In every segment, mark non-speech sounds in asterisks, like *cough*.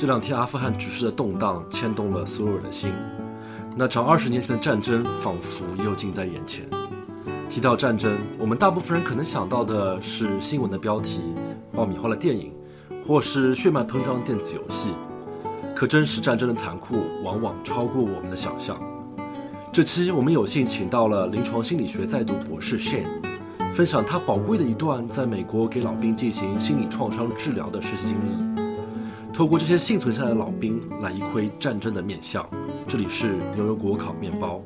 这两天阿富汗局势的动荡牵动了所有人的心，那场二十年前的战争仿佛又近在眼前。提到战争，我们大部分人可能想到的是新闻的标题、爆米花的电影，或是血脉喷张的电子游戏。可真实战争的残酷往往超过我们的想象。这期我们有幸请到了临床心理学在读博士 Shane，分享他宝贵的一段在美国给老兵进行心理创伤治疗的实习经历。透过这些幸存下来的老兵来一窥战争的面相。这里是牛油果烤面包。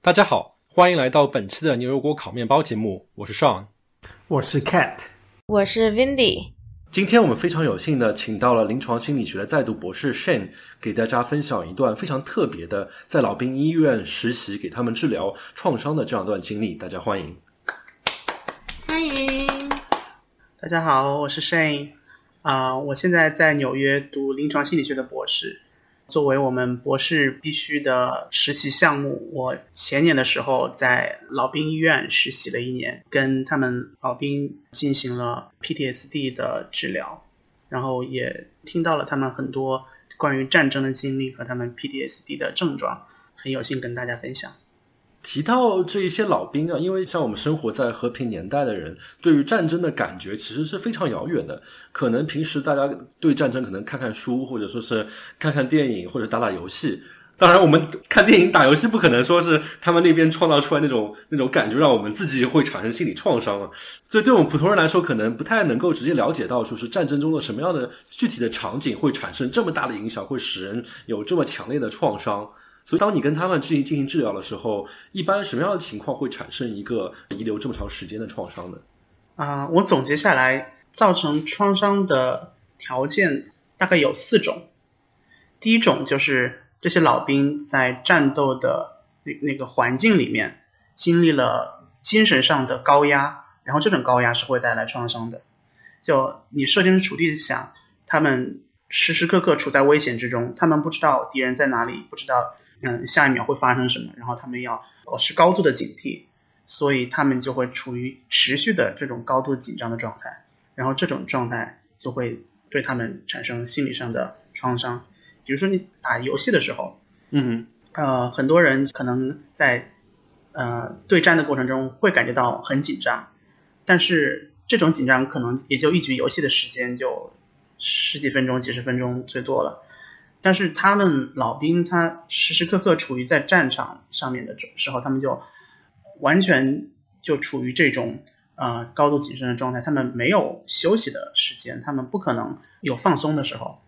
大家好，欢迎来到本期的牛油果烤面包节目，我是 Sean，我是 Cat，我是 Windy。今天我们非常有幸的请到了临床心理学的在读博士 Shane，给大家分享一段非常特别的在老兵医院实习给他们治疗创伤的这样一段经历。大家欢迎，欢迎。大家好，我是 Shane，啊，我现在在纽约读临床心理学的博士。作为我们博士必须的实习项目，我前年的时候在老兵医院实习了一年，跟他们老兵进行了 PTSD 的治疗，然后也听到了他们很多关于战争的经历和他们 PTSD 的症状，很有幸跟大家分享。提到这一些老兵啊，因为像我们生活在和平年代的人，对于战争的感觉其实是非常遥远的。可能平时大家对战争可能看看书，或者说是看看电影，或者打打游戏。当然，我们看电影、打游戏不可能说是他们那边创造出来那种那种感觉，让我们自己会产生心理创伤啊。所以，对我们普通人来说，可能不太能够直接了解到，说是战争中的什么样的具体的场景会产生这么大的影响，会使人有这么强烈的创伤。所以，当你跟他们进行进行治疗的时候，一般什么样的情况会产生一个遗留这么长时间的创伤呢？啊，我总结下来，造成创伤的条件大概有四种。第一种就是这些老兵在战斗的那那个环境里面经历了精神上的高压，然后这种高压是会带来创伤的。就你设身处地想，他们时时刻刻处在危险之中，他们不知道敌人在哪里，不知道。嗯，下一秒会发生什么？然后他们要保持高度的警惕，所以他们就会处于持续的这种高度紧张的状态，然后这种状态就会对他们产生心理上的创伤。比如说你打游戏的时候，嗯，呃，很多人可能在呃对战的过程中会感觉到很紧张，但是这种紧张可能也就一局游戏的时间就十几分钟、几十分钟最多了。但是他们老兵，他时时刻刻处于在战场上面的时候，他们就完全就处于这种呃高度谨慎的状态，他们没有休息的时间，他们不可能有放松的时候，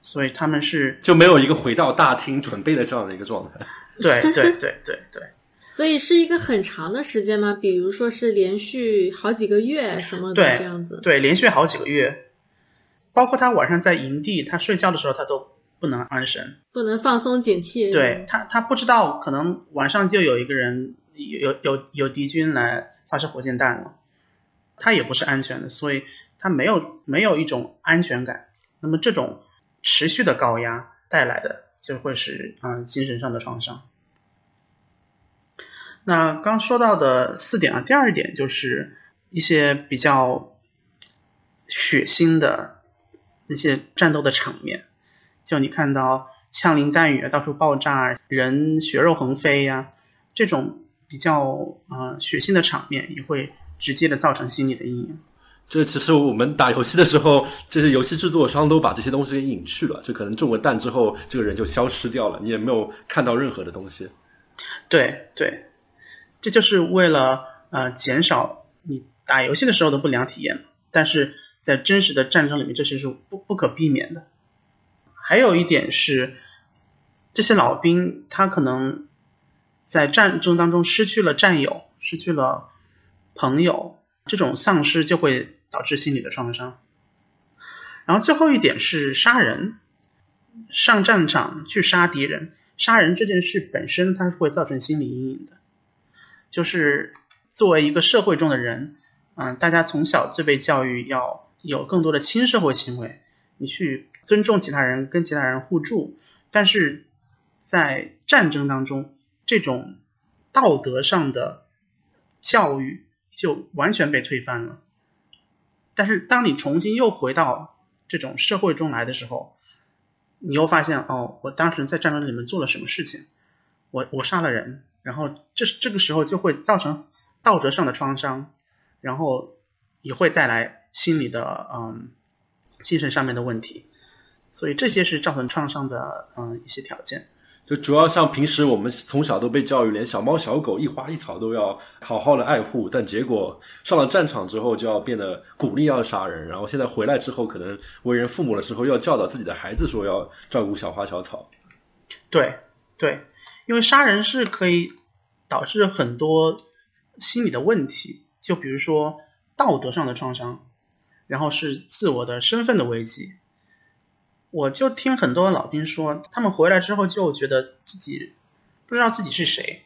所以他们是就没有一个回到大厅准备的这样的一个状态。*laughs* 对对对对对。所以是一个很长的时间吗？比如说是连续好几个月什么的这样子？对，连续好几个月，包括他晚上在营地，他睡觉的时候，他都。不能安神，不能放松警惕。对他，他不知道可能晚上就有一个人有有有敌军来发射火箭弹了，他也不是安全的，所以他没有没有一种安全感。那么这种持续的高压带来的就会是嗯精神上的创伤。那刚说到的四点啊，第二点就是一些比较血腥的那些战斗的场面。就你看到枪林弹雨到处爆炸，人血肉横飞呀，这种比较呃血腥的场面，也会直接的造成心理的阴影。这其实我们打游戏的时候，这些游戏制作商都把这些东西给隐去了，就可能中了弹之后，这个人就消失掉了，你也没有看到任何的东西。对对，这就是为了呃减少你打游戏的时候的不良体验，但是在真实的战争里面，这些是不不可避免的。还有一点是，这些老兵他可能在战争当中失去了战友，失去了朋友，这种丧失就会导致心理的创伤。然后最后一点是杀人，上战场去杀敌人，杀人这件事本身它是会造成心理阴影的。就是作为一个社会中的人，嗯，大家从小就被教育要有更多的亲社会行为。你去尊重其他人，跟其他人互助，但是在战争当中，这种道德上的教育就完全被推翻了。但是当你重新又回到这种社会中来的时候，你又发现哦，我当时在战争里面做了什么事情，我我杀了人，然后这这个时候就会造成道德上的创伤，然后也会带来心理的嗯精神上面的问题，所以这些是造成创伤的嗯一些条件。就主要像平时我们从小都被教育，连小猫小狗一花一草都要好好的爱护，但结果上了战场之后就要变得鼓励要杀人，然后现在回来之后，可能为人父母的时候要教导自己的孩子说要照顾小花小草。对对，因为杀人是可以导致很多心理的问题，就比如说道德上的创伤，然后是自我的身份的危机。我就听很多老兵说，他们回来之后就觉得自己不知道自己是谁，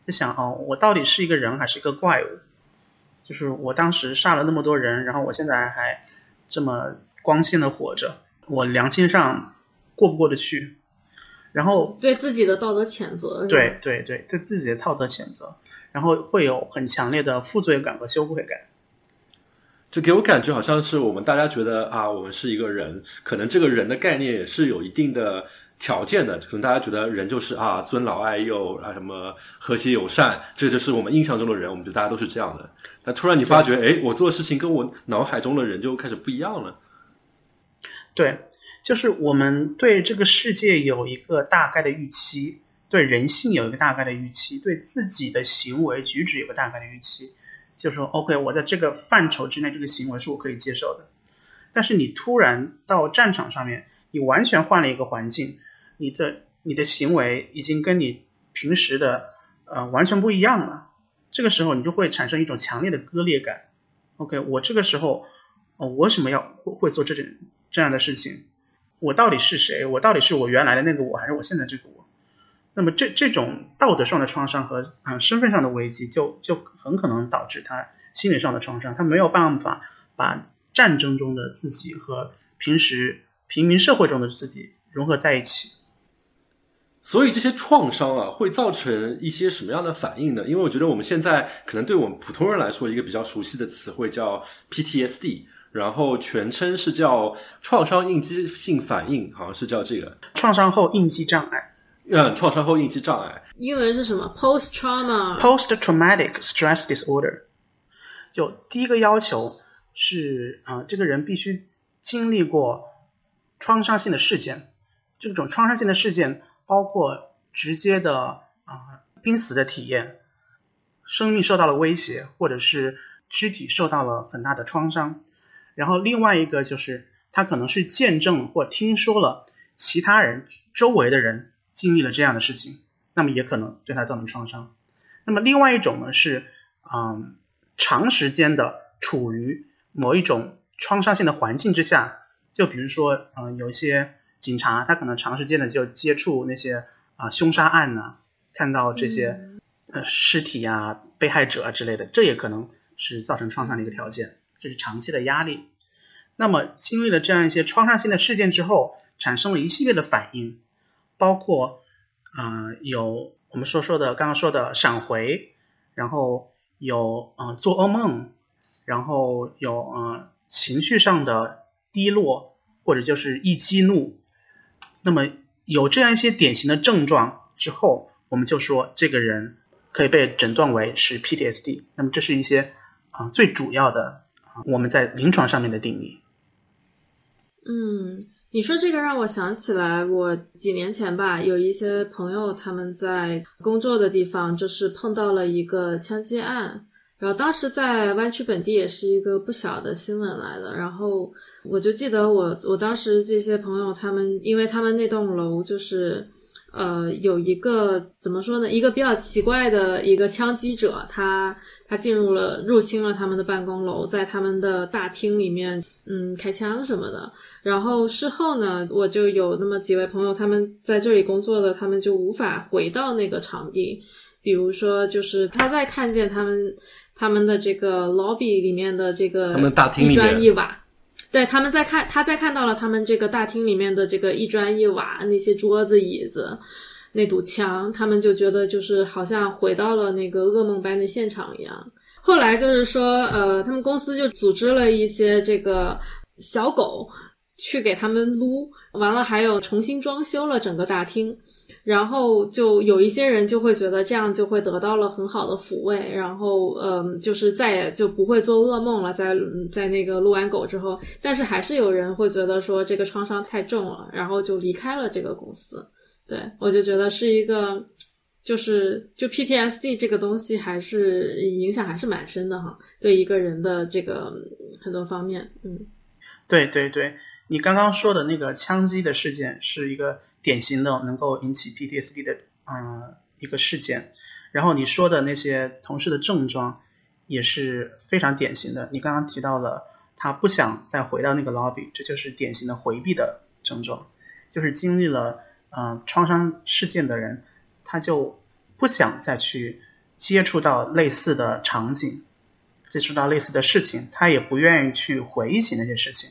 就想哦，我到底是一个人还是一个怪物？就是我当时杀了那么多人，然后我现在还这么光鲜的活着，我良心上过不过得去？然后对自己的道德谴责，对对对，对自己的道德谴责，然后会有很强烈的负罪感和羞愧感。就给我感觉好像是我们大家觉得啊，我们是一个人，可能这个人的概念也是有一定的条件的。可能大家觉得人就是啊，尊老爱幼啊，什么和谐友善，这就是我们印象中的人。我们觉得大家都是这样的。但突然你发觉，哎，我做的事情跟我脑海中的人就开始不一样了。对，就是我们对这个世界有一个大概的预期，对人性有一个大概的预期，对自己的行为举止有个大概的预期。就说 OK，我在这个范畴之内，这个行为是我可以接受的。但是你突然到战场上面，你完全换了一个环境，你的你的行为已经跟你平时的呃完全不一样了。这个时候你就会产生一种强烈的割裂感。OK，我这个时候，哦，我为什么要会会做这种这样的事情？我到底是谁？我到底是我原来的那个我，还是我现在这个我？那么这这种道德上的创伤和嗯身份上的危机，就就很可能导致他心理上的创伤，他没有办法把战争中的自己和平时平民社会中的自己融合在一起。所以这些创伤啊，会造成一些什么样的反应呢？因为我觉得我们现在可能对我们普通人来说，一个比较熟悉的词汇叫 PTSD，然后全称是叫创伤应激性反应，好像是叫这个创伤后应激障碍。嗯，创伤后应激障碍，英文是什么？Post trauma。Post traumatic stress disorder。就第一个要求是啊，这个人必须经历过创伤性的事件。这种创伤性的事件包括直接的啊濒死的体验，生命受到了威胁，或者是肢体受到了很大的创伤。然后另外一个就是他可能是见证或听说了其他人周围的人。经历了这样的事情，那么也可能对他造成创伤。那么另外一种呢是，嗯，长时间的处于某一种创伤性的环境之下，就比如说，嗯，有一些警察他可能长时间的就接触那些啊凶杀案呐，看到这些呃尸体啊、被害者啊之类的，这也可能是造成创伤的一个条件，这是长期的压力。那么经历了这样一些创伤性的事件之后，产生了一系列的反应。包括啊，有我们说说的刚刚说的闪回，然后有啊做噩梦，然后有啊情绪上的低落，或者就是易激怒。那么有这样一些典型的症状之后，我们就说这个人可以被诊断为是 PTSD。那么这是一些啊最主要的我们在临床上面的定义。嗯。你说这个让我想起来，我几年前吧，有一些朋友他们在工作的地方就是碰到了一个枪击案，然后当时在湾区本地也是一个不小的新闻来的。然后我就记得我我当时这些朋友他们，因为他们那栋楼就是。呃，有一个怎么说呢？一个比较奇怪的一个枪击者，他他进入了入侵了他们的办公楼，在他们的大厅里面，嗯，开枪什么的。然后事后呢，我就有那么几位朋友，他们在这里工作的，他们就无法回到那个场地。比如说，就是他在看见他们他们的这个 lobby 里面的这个他们大厅一砖一瓦。对，他们在看，他在看到了他们这个大厅里面的这个一砖一瓦，那些桌子椅子，那堵墙，他们就觉得就是好像回到了那个噩梦般的现场一样。后来就是说，呃，他们公司就组织了一些这个小狗，去给他们撸，完了还有重新装修了整个大厅。然后就有一些人就会觉得这样就会得到了很好的抚慰，然后嗯，就是再也就不会做噩梦了，在在那个撸完狗之后，但是还是有人会觉得说这个创伤太重了，然后就离开了这个公司。对我就觉得是一个，就是就 PTSD 这个东西还是影响还是蛮深的哈，对一个人的这个很多方面，嗯，对对对，你刚刚说的那个枪击的事件是一个。典型的能够引起 PTSD 的嗯一个事件，然后你说的那些同事的症状也是非常典型的。你刚刚提到了他不想再回到那个 lobby，这就是典型的回避的症状。就是经历了嗯创伤事件的人，他就不想再去接触到类似的场景，接触到类似的事情，他也不愿意去回忆起那些事情。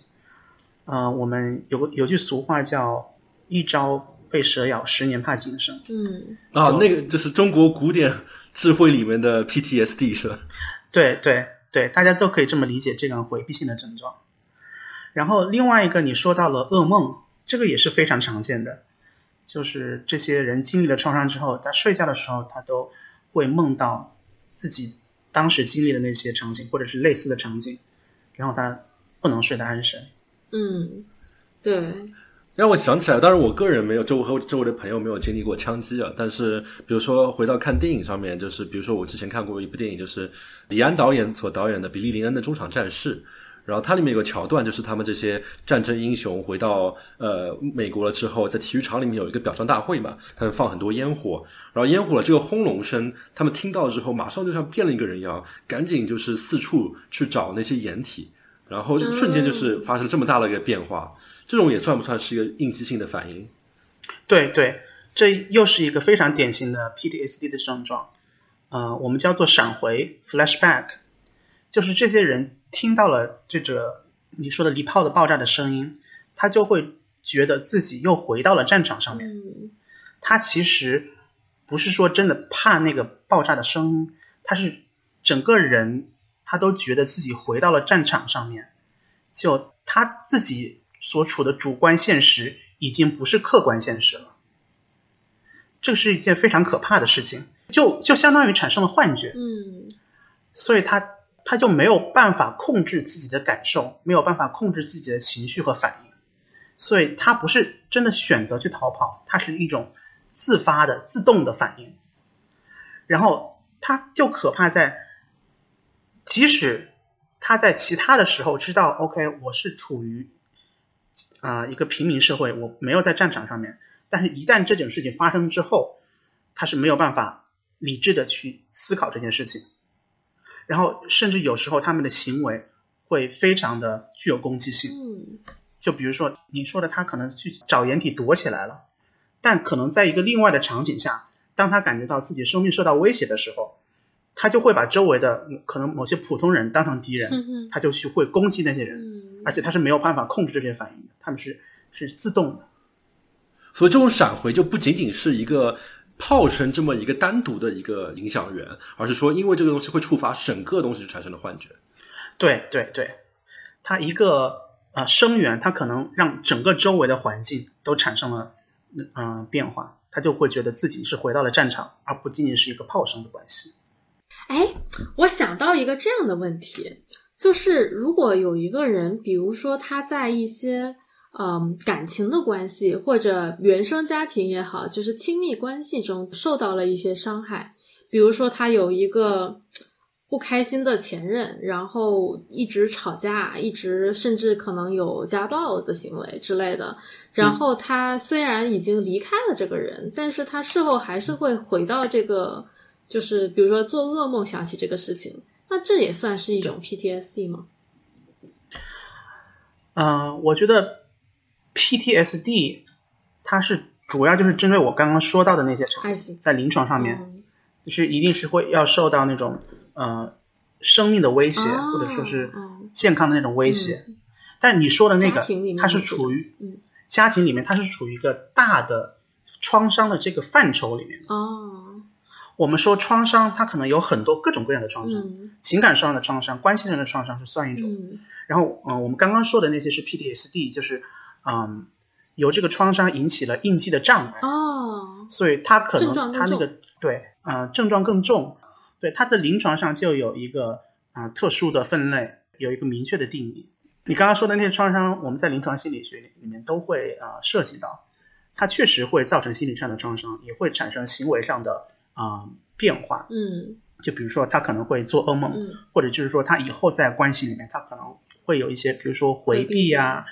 嗯，我们有个有句俗话叫。一朝被蛇咬，十年怕井绳。嗯，啊，那个就是中国古典智慧里面的 PTSD 是吧？对对对，大家都可以这么理解这个回避性的症状。然后另外一个，你说到了噩梦，这个也是非常常见的，就是这些人经历了创伤之后，在睡觉的时候，他都会梦到自己当时经历的那些场景，或者是类似的场景，然后他不能睡得安神。嗯，对。让我想起来，当然我个人没有，周围和周围的朋友没有经历过枪击啊。但是，比如说回到看电影上面，就是比如说我之前看过一部电影，就是李安导演所导演的《比利林恩的中场战事》，然后它里面有个桥段，就是他们这些战争英雄回到呃美国了之后，在体育场里面有一个表彰大会嘛，他们放很多烟火，然后烟火的这个轰隆声，他们听到之后，马上就像变了一个人一样，赶紧就是四处去找那些掩体，然后瞬间就是发生这么大的一个变化。这种也算不算是一个应激性的反应？对对，这又是一个非常典型的 PTSD 的症状，呃，我们叫做闪回 （flashback），就是这些人听到了这个你说的离炮的爆炸的声音，他就会觉得自己又回到了战场上面。他其实不是说真的怕那个爆炸的声音，他是整个人他都觉得自己回到了战场上面，就他自己。所处的主观现实已经不是客观现实了，这是一件非常可怕的事情，就就相当于产生了幻觉，嗯，所以他他就没有办法控制自己的感受，没有办法控制自己的情绪和反应，所以他不是真的选择去逃跑，他是一种自发的自动的反应，然后他就可怕在，即使他在其他的时候知道，OK，我是处于。啊，一个平民社会，我没有在战场上面，但是一旦这种事情发生之后，他是没有办法理智的去思考这件事情，然后甚至有时候他们的行为会非常的具有攻击性。嗯，就比如说你说的，他可能去找掩体躲起来了，但可能在一个另外的场景下，当他感觉到自己生命受到威胁的时候。他就会把周围的可能某些普通人当成敌人，他就去会攻击那些人，而且他是没有办法控制这些反应的，他们是是自动的。所以这种闪回就不仅仅是一个炮声这么一个单独的一个影响源，而是说因为这个东西会触发整个东西产生的幻觉。对对对，它一个呃声源，它可能让整个周围的环境都产生了嗯变化，他就会觉得自己是回到了战场，而不仅仅是一个炮声的关系。哎，我想到一个这样的问题，就是如果有一个人，比如说他在一些嗯感情的关系或者原生家庭也好，就是亲密关系中受到了一些伤害，比如说他有一个不开心的前任，然后一直吵架，一直甚至可能有家暴的行为之类的，然后他虽然已经离开了这个人，但是他事后还是会回到这个。就是比如说做噩梦想起这个事情，那这也算是一种 PTSD 吗？嗯，我觉得 PTSD 它是主要就是针对我刚刚说到的那些场景，在临床上面，就是一定是会要受到那种呃生命的威胁，或者说是健康的那种威胁。但你说的那个，它是处于家庭里面，它是处于一个大的创伤的这个范畴里面。哦。我们说创伤，它可能有很多各种各样的创伤，嗯情感上的创伤、关系上的创伤是算一种。嗯然后，嗯、我们刚刚说的那些是 PTSD，就是嗯，由这个创伤引起了应激的障碍，哦，所以它可能它那个对，呃，症状更重，对，它在临床上就有一个啊、呃特殊的分类，有一个明确的定义。你刚刚说的那些创伤，我们在临床心理学里里面都会啊、呃涉及到，它确实会造成心理上的创伤，也会产生行为上的啊、变化。嗯就比如说，他可能会做噩梦，嗯或者就是说他以后在关系里面，他可能会有一些，比如说回避呀、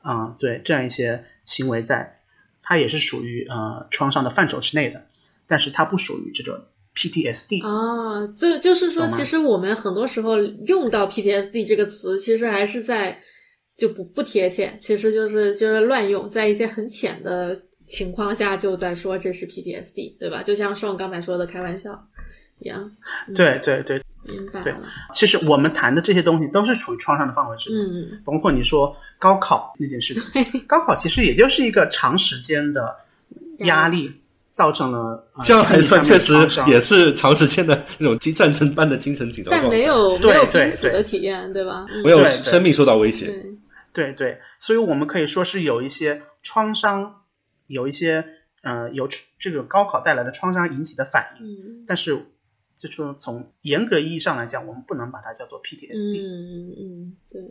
啊，对这样一些行为在，它也是属于呃创伤的范畴之内的，但是它不属于这种 PTSD。啊，这就是说，其实我们很多时候用到 PTSD 这个词，其实还是在就不不贴切，其实就是就是乱用，在一些很浅的情况下就在说这是 PTSD，对吧？就像宋刚才说的开玩笑一样。对对对，对。明白了。其实我们谈的这些东西都是处于创伤的范围之内。嗯包括你说高考那件事情，高考其实也就是一个长时间的压力造成了、呃、这样还算确实也是长时间的那种精战争般的精神紧张但没有没对有对死的体验，对吧？嗯。没有对对。生命受到威胁。对，对对，所以我们可以说是有一些创伤，有一些呃由这个高考带来的创伤引起的反应，嗯但是就说从严格意义上来讲，我们不能把它叫做 PTSD。嗯嗯，对。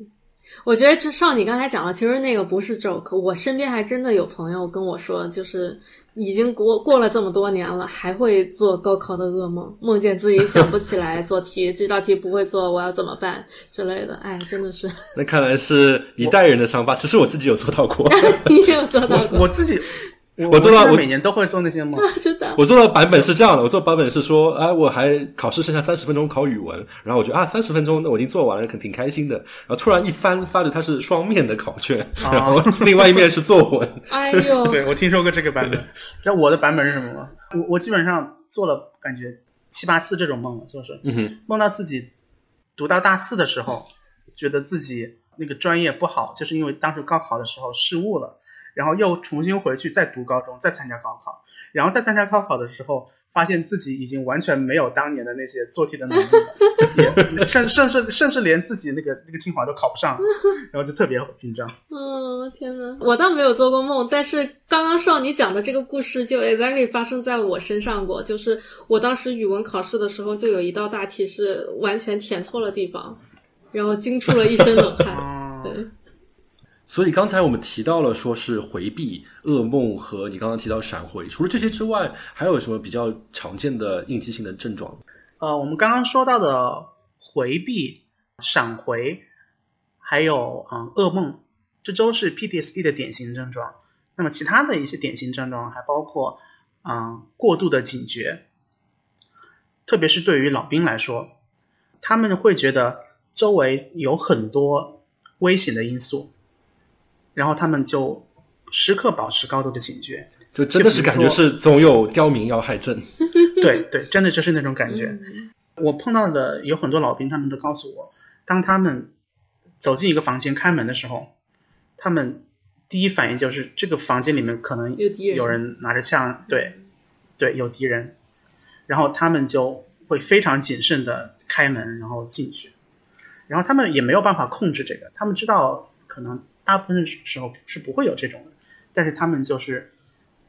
我觉得这少你刚才讲了，其实那个不是 joke。我身边还真的有朋友跟我说，就是已经过过了这么多年了，还会做高考的噩梦，梦见自己想不起来 *laughs* 做题，这道题不会做，我要怎么办之类的。哎，真的是那看来是一代人的伤疤。其实我自己有做到过，*laughs* 你有做到过，我自己，我我做到我每年都会做那些梦。*laughs* 真的。我做的版本是这样的，我做的版本是说，哎，我还考试剩下三十分钟考语文，然后我觉得啊，三十分钟那我已经做完了，挺挺开心的。然后突然一翻，发觉它是双面的考卷，哦然后另外一面是作文。*laughs* 哎呦，*laughs* 对，我听说过这个版本。那我的版本是什么吗？我我基本上做了感觉七八次这种梦了，就是嗯哼，梦到自己读到大四的时候，觉得自己那个专业不好，就是因为当时高考的时候失误了，然后又重新回去再读高中，再参加高考，然后再参加高考的时候，发现自己已经完全没有当年的那些做题的能力了，也 *laughs* 甚甚至甚至连自己那个那个清华都考不上，然后就特别紧张。嗯，天呐，我倒没有做过梦，但是刚刚少你讲的这个故事就 exactly 发生在我身上过。就是我当时语文考试的时候，就有一道大题是完全填错了地方，然后惊出了一身冷汗。哦，对，所以刚才我们提到了说是回避、噩梦和你刚刚提到闪回，除了这些之外，还有什么比较常见的应激性的症状？呃，我们刚刚说到的回避、闪回，还有嗯噩梦，这都是 PTSD 的典型症状。那么其他的一些典型症状还包括嗯过度的警觉，特别是对于老兵来说，他们会觉得周围有很多危险的因素，然后他们就时刻保持高度的警觉。就真的是感觉是总有刁民要害朕。对对，真的就是那种感觉。嗯我碰到的有很多老兵，他们都告诉我，当他们走进一个房间开门的时候，他们第一反应就是这个房间里面可能有敌人有人拿着枪，对对，有敌人，然后他们就会非常谨慎的开门，然后进去，然后他们也没有办法控制这个，他们知道可能大部分时候是不会有这种的，但是他们就是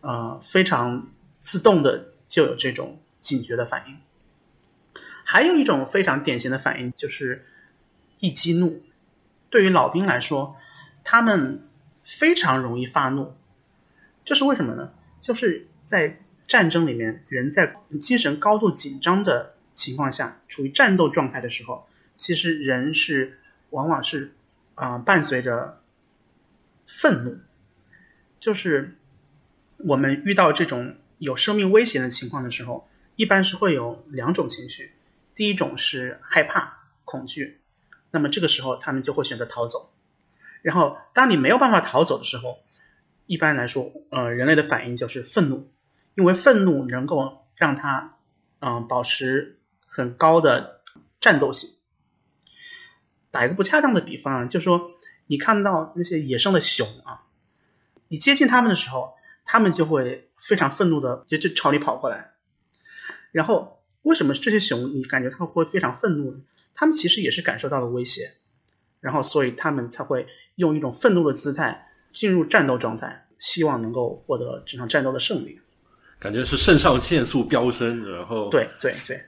呃非常自动的就有这种警觉的反应。还有一种非常典型的反应就是易激怒。对于老兵来说，他们非常容易发怒，这是为什么呢？就是在战争里面，人在精神高度紧张的情况下，处于战斗状态的时候，其实人是往往是啊、呃伴随着愤怒，就是我们遇到这种有生命危险的情况的时候，一般是会有两种情绪。第一种是害怕、恐惧，那么这个时候他们就会选择逃走。然后，当你没有办法逃走的时候，一般来说，呃，人类的反应就是愤怒，因为愤怒能够让他，嗯、保持很高的战斗性。打一个不恰当的比方啊，就是说，你看到那些野生的熊啊，你接近它们的时候，它们就会非常愤怒的就就朝你跑过来。然后为什么这些熊你感觉它会非常愤怒呢？它们其实也是感受到了威胁，然后所以它们才会用一种愤怒的姿态进入战斗状态，希望能够获得这场战斗的胜利。感觉是肾上腺素飙升，然后对对对，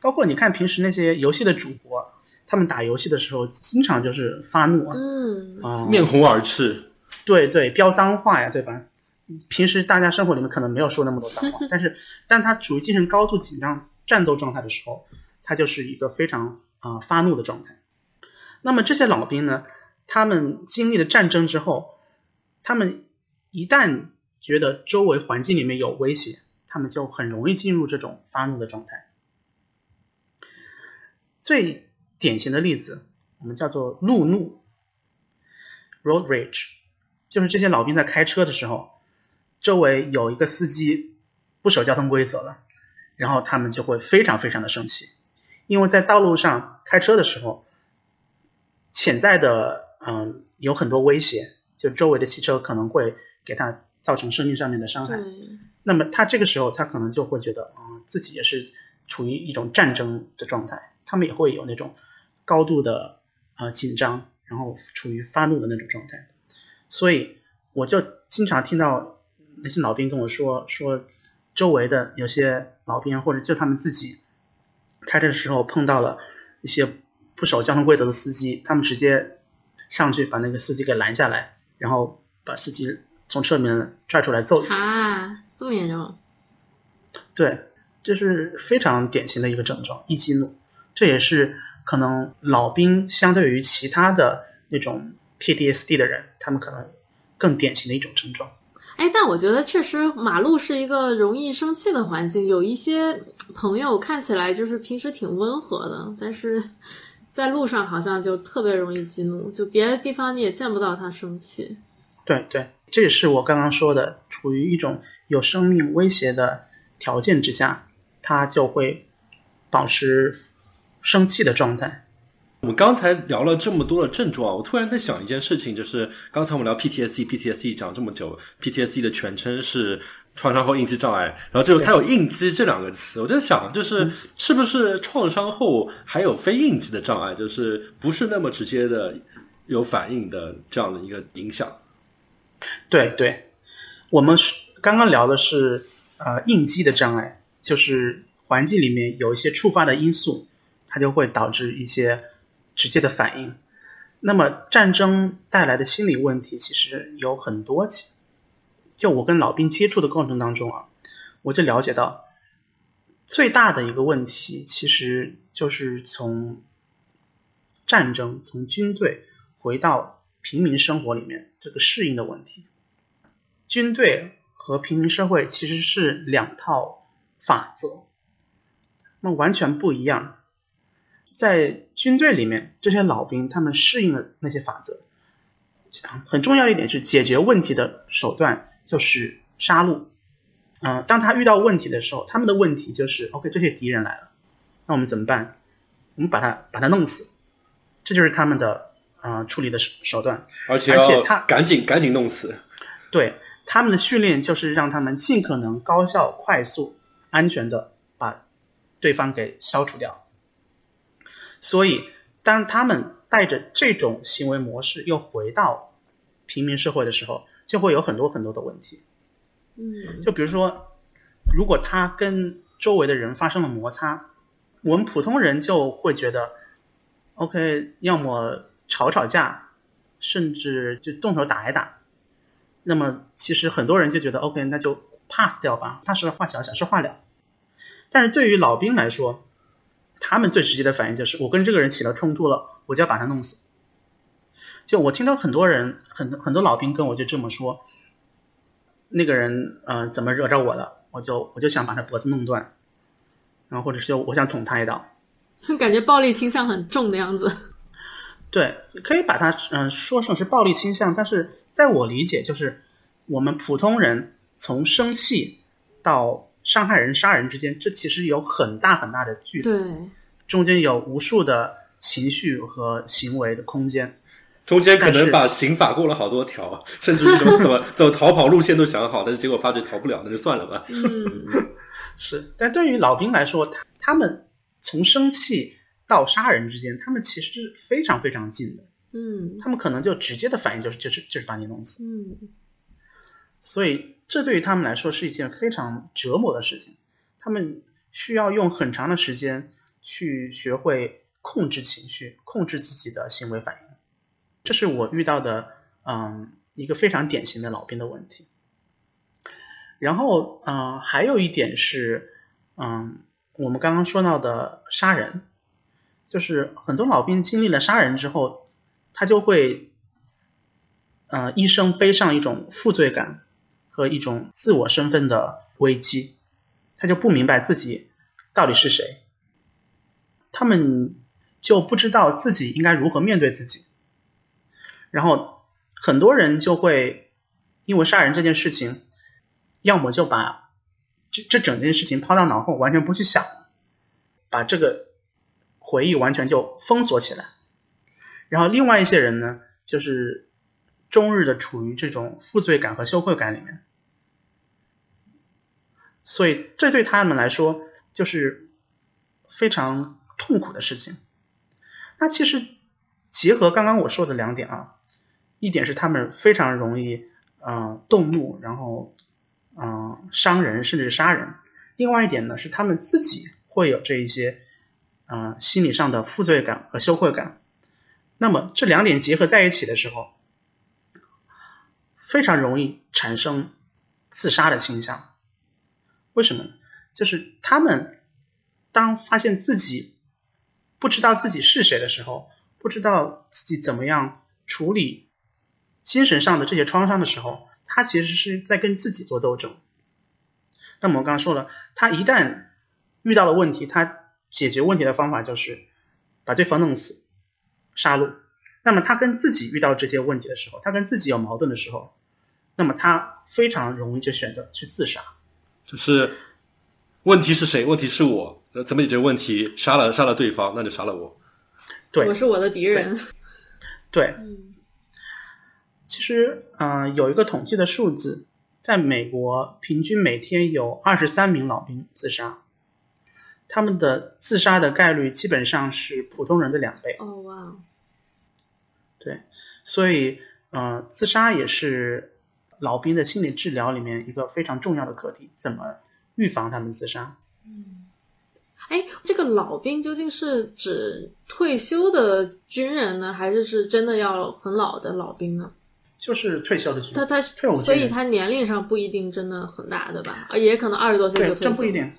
包括你看平时那些游戏的主播，他们打游戏的时候经常就是发怒啊，嗯啊、面红耳赤。对对，飙脏话呀，对吧？平时大家生活里面可能没有说那么多脏话，*laughs* 但是当他处于精神高度紧张、战斗状态的时候，他就是一个非常啊、呃发怒的状态。那么这些老兵呢，他们经历了战争之后，他们一旦觉得周围环境里面有威胁，他们就很容易进入这种发怒的状态。最典型的例子，我们叫做路怒 （road rage），就是这些老兵在开车的时候，周围有一个司机不守交通规则了，然后他们就会非常非常的生气，因为在道路上开车的时候，潜在的嗯有很多威胁，就周围的汽车可能会给他造成生命上面的伤害。那么他这个时候，他可能就会觉得，啊、自己也是处于一种战争的状态，他们也会有那种高度的呃紧张，然后处于发怒的那种状态。所以我就经常听到那些老兵跟我说，说周围的有些老兵或者就他们自己开车的时候碰到了一些不守交通规则的司机，他们直接上去把那个司机给拦下来，然后把司机从车里面拽出来揍。啊，这么严重？对，这是非常典型的一个症状，易激怒。这也是可能老兵相对于其他的那种 PTSD 的人，他们可能更典型的一种症状。哎，但我觉得确实马路是一个容易生气的环境。有一些朋友看起来就是平时挺温和的，但是在路上好像就特别容易激怒，就别的地方你也见不到他生气。对对，这也是我刚刚说的，处于一种有生命威胁的条件之下，他就会保持生气的状态。我们刚才聊了这么多的症状，我突然在想一件事情，就是刚才我们聊 PTSD，PTSD 讲这么久，PTSD 的全称是创伤后应激障碍，然后就是它有应激这两个词，我在想，就是是不是创伤后还有非应激的障碍，就是不是那么直接的有反应的这样的一个影响？对对，我们是刚刚聊的是呃应激的障碍，就是环境里面有一些触发的因素，它就会导致一些直接的反应。那么战争带来的心理问题其实有很多起。就我跟老兵接触的过程当中啊，我就了解到，最大的一个问题其实就是从战争、从军队回到平民生活里面这个适应的问题。军队和平民社会其实是两套法则，那完全不一样。在军队里面，这些老兵他们适应了那些法则。很重要一点是，解决问题的手段就是杀戮。嗯、当他遇到问题的时候，他们的问题就是：OK，这些敌人来了，那我们怎么办？我们把他把他弄死，这就是他们的呃处理的手手段。而且而且他赶紧赶紧弄死。对他们的训练就是让他们尽可能高效、快速、安全的把对方给消除掉。所以，当他们带着这种行为模式又回到平民社会的时候，就会有很多很多的问题。嗯就比如说，如果他跟周围的人发生了摩擦，我们普通人就会觉得，OK，要么吵吵架，甚至就动手打一打。那么其实很多人就觉得 OK，那就 pass 掉吧，大事化小，小事化了。但是对于老兵来说，他们最直接的反应就是，我跟这个人起了冲突了，我就要把他弄死。就我听到很多人，很很多老兵跟我就这么说，那个人呃怎么惹着我了，我就我就想把他脖子弄断，然后或者是我想捅他一刀。感觉暴力倾向很重的样子。对，可以把它嗯、呃说成是暴力倾向，但是在我理解，就是我们普通人从生气到伤害人、杀人之间，这其实有很大很大的距离，对，中间有无数的情绪和行为的空间。中间可能把刑法过了好多条，*laughs* 甚至于怎么怎么 *laughs* 走逃跑路线都想好，但是结果发觉逃不了，那就算了吧。嗯，*laughs* 是，但对于老兵来说，他他们从生气到杀人之间，他们其实是非常非常近的。嗯他们可能就直接的反应就是就是就是把你弄死，嗯所以这对于他们来说是一件非常折磨的事情。他们需要用很长的时间去学会控制情绪，控制自己的行为反应。这是我遇到的，嗯，一个非常典型的老兵的问题。然后，嗯，还有一点是，嗯，我们刚刚说到的杀人，就是很多老兵经历了杀人之后，他就会，呃，一生背上一种负罪感和一种自我身份的危机，他就不明白自己到底是谁，他们就不知道自己应该如何面对自己，然后很多人就会因为杀人这件事情，要么就把这这整件事情抛到脑后，完全不去想，把这个回忆完全就封锁起来。然后另外一些人呢，就是终日的处于这种负罪感和羞愧感里面，所以这对他们来说就是非常痛苦的事情。那其实结合刚刚我说的两点啊，一点是他们非常容易呃动怒，然后嗯、伤人甚至杀人；另外一点呢是他们自己会有这一些嗯、心理上的负罪感和羞愧感。那么这两点结合在一起的时候，非常容易产生自杀的倾向。为什么呢？就是他们当发现自己不知道自己是谁的时候，不知道自己怎么样处理精神上的这些创伤的时候，他其实是在跟自己做斗争。那么我刚刚说了，他一旦遇到了问题，他解决问题的方法就是把对方弄死、杀戮。那么他跟自己遇到这些问题的时候，他跟自己有矛盾的时候，那么他非常容易就选择去自杀。就是问题是谁？问题是我，呃怎么解决问题？杀了杀了对方，那就杀了我。对我是我的敌人。对，嗯其实，嗯、呃，有一个统计的数字，在美国平均每天有二十三名老兵自杀，他们的自杀的概率基本上是普通人的两倍。哦哇，对，所以，呃，自杀也是老兵的心理治疗里面一个非常重要的课题，怎么预防他们自杀？哎，这个老兵究竟是指退休的军人呢，还是是真的要很老的老兵呢？就是退休的军人，他退伍所以他年龄上不一定真的很大，对吧？啊，也可能二十多岁就对，退休。真不一定。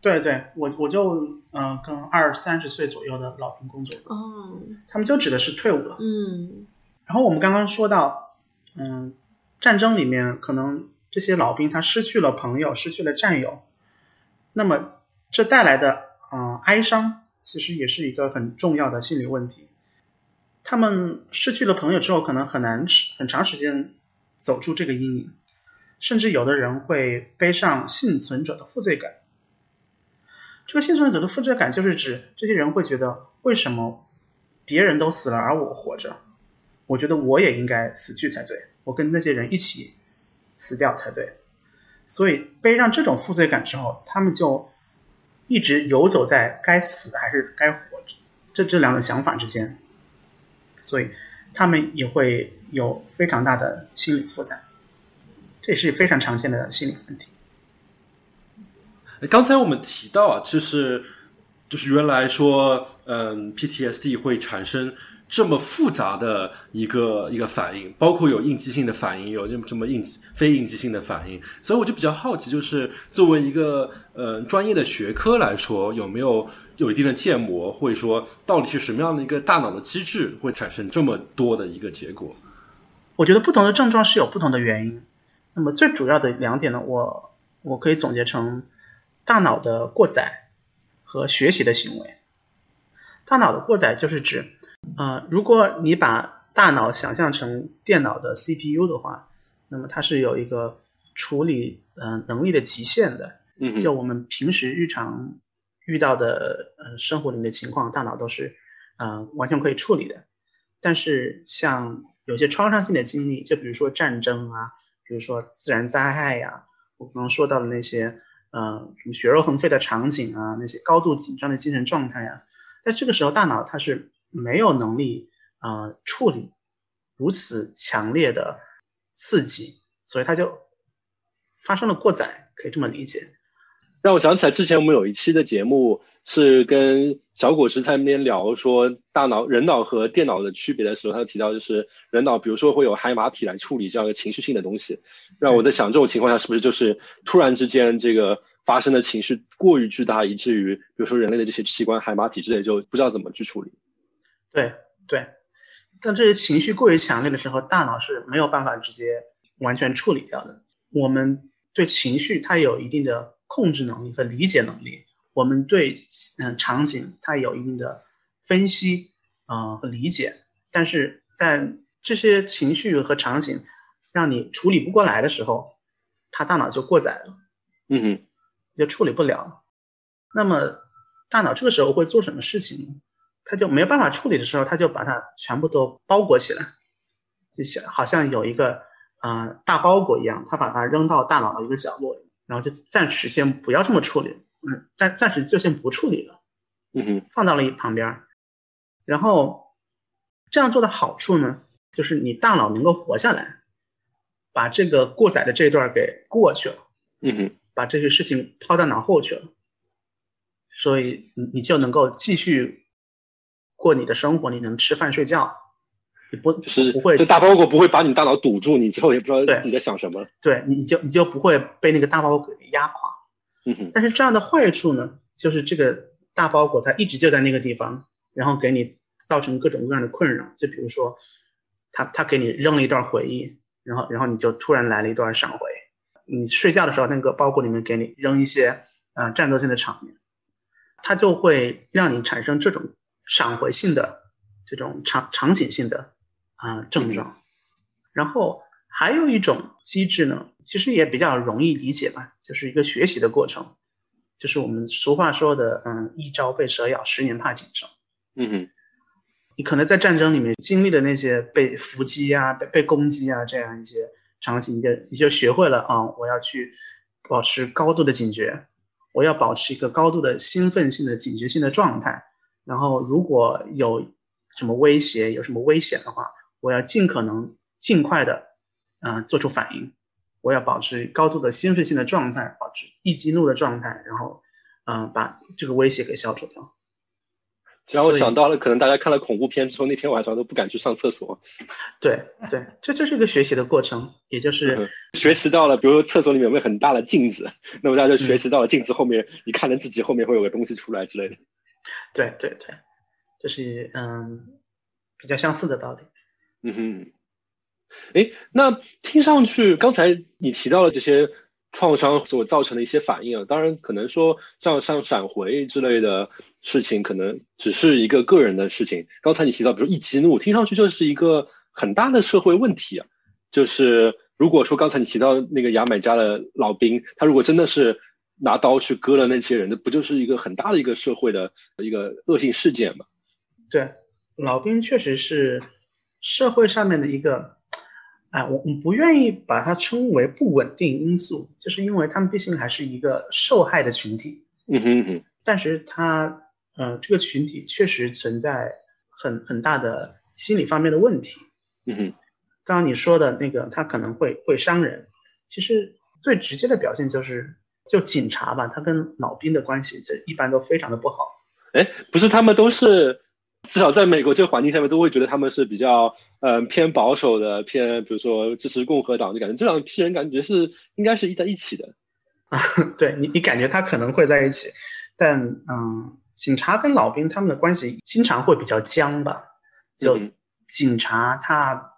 对对，我我就嗯、呃跟二三十岁左右的老兵工作，哦，他们就指的是退伍了。嗯然后我们刚刚说到，嗯，战争里面可能这些老兵他失去了朋友，失去了战友，那么这带来的嗯、呃哀伤，其实也是一个很重要的心理问题。他们失去了朋友之后，可能很难很长时间走出这个阴影，甚至有的人会背上幸存者的负罪感。这个幸存者的负罪感就是指这些人会觉得，为什么别人都死了而我活着？我觉得我也应该死去才对，我跟那些人一起死掉才对。所以背上这种负罪感之后，他们就一直游走在该死还是该活着这这两种想法之间，所以他们也会有非常大的心理负担，这也是非常常见的心理问题。刚才我们提到啊，就是就是原来说，嗯，PTSD 会产生这么复杂的一个一个反应，包括有应激性的反应，有这么这么应非应激性的反应，所以我就比较好奇，就是作为一个呃专业的学科来说，有没有有一定的建模，或者说到底是什么样的一个大脑的机制会产生这么多的一个结果？我觉得不同的症状是有不同的原因。那么最主要的两点呢，我我可以总结成大脑的过载和学习的行为。大脑的过载就是指，呃，如果你把大脑想象成电脑的 CPU 的话，那么它是有一个处理呃能力的极限的。嗯就我们平时日常遇到的呃生活里面的情况，大脑都是呃完全可以处理的。但是像有些创伤性的经历，就比如说战争啊，比如说自然灾害呀、我刚刚说到的那些呃什么血肉横飞的场景啊，那些高度紧张的精神状态啊，在这个时候大脑它是没有能力啊处理如此强烈的刺激，所以它就发生了过载，可以这么理解。让我想起来之前我们有一期的节目。是跟小果实在那边聊说大脑人脑和电脑的区别的时候，他提到就是人脑，比如说会有海马体来处理这样一个情绪性的东西，让我在想这种情况下是不是就是突然之间这个发生的情绪过于巨大，以至于比如说人类的这些器官海马体之类就不知道怎么去处理。对对，当这些情绪过于强烈的时候，大脑是没有办法直接完全处理掉的。我们对情绪它有一定的控制能力和理解能力。我们对嗯场景它有一定的分析啊和理解，但是在这些情绪和场景让你处理不过来的时候，他大脑就过载了，嗯哼，就处理不了。那么大脑这个时候会做什么事情呢？它就没有办法处理的时候，它就把它全部都包裹起来，就像好像有一个啊大包裹一样，它把它扔到大脑的一个角落，然后就暂时先不要这么处理。嗯，暂暂时就先不处理了，嗯哼，放到了一旁边然后这样做的好处呢，就是你大脑能够活下来，把这个过载的这一段给过去了，嗯哼，把这些事情抛到脑后去了，所以你你就能够继续过你的生活，你能吃饭睡觉，你不就是不会这大包裹不会把你大脑堵住，你之后也不知道自己在想什么，对，你就你就不会被那个大包裹给压垮。嗯但是这样的坏处呢，就是这个大包裹它一直就在那个地方，然后给你造成各种各样的困扰。就比如说，他他给你扔了一段回忆，然后然后你就突然来了一段闪回。你睡觉的时候，那个包裹里面给你扔一些啊战斗性的场面，它就会让你产生这种闪回性的这种场场景性的啊症状。然后还有一种机制呢。其实也比较容易理解吧，就是一个学习的过程，就是我们俗话说的，嗯，一朝被蛇咬，十年怕井绳。嗯哼，你可能在战争里面经历的那些被伏击啊、被被攻击啊这样一些场景，你就你就学会了啊，我要去保持高度的警觉，我要保持一个高度的兴奋性的警觉性的状态，然后如果有什么威胁、有什么危险的话，我要尽可能尽快的嗯做出反应。我要保持高度的兴奋性的状态，保持易激怒的状态，然后，嗯，把这个威胁给消除掉。让我想到了，可能大家看了恐怖片之后，那天晚上都不敢去上厕所。*laughs* 对对，这就是一个学习的过程，也就是学习到了，比如说厕所里面有没有很大的镜子，那么大家就学习到了镜子后面，你看着自己后面会有个东西出来之类的。对对对，这是嗯比较相似的道理。嗯哼。哎，那听上去，刚才你提到了这些创伤所造成的一些反应啊，当然可能说像像闪回之类的事情，可能只是一个个人的事情。刚才你提到，比如一激怒，听上去就是一个很大的社会问题啊。就是如果说刚才你提到那个牙买加的老兵，他如果真的是拿刀去割了那些人，那不就是一个很大的一个社会的一个恶性事件吗？对，老兵确实是社会上面的一个。哎，我我不愿意把它称为不稳定因素，就是因为他们毕竟还是一个受害的群体。嗯哼哼。但是他，呃，这个群体确实存在很很大的心理方面的问题。嗯哼。刚刚你说的那个，他可能会会伤人。其实最直接的表现就是，就警察吧，他跟老兵的关系，这一般都非常的不好。哎，不是，他们都是。至少在美国这个环境下面，都会觉得他们是比较呃偏保守的，偏比如说支持共和党，的感觉这两批人感觉是应该是一在一起的。*laughs* 啊，对你，你感觉他可能会在一起，但嗯，警察跟老兵他们的关系经常会比较僵吧？就警察他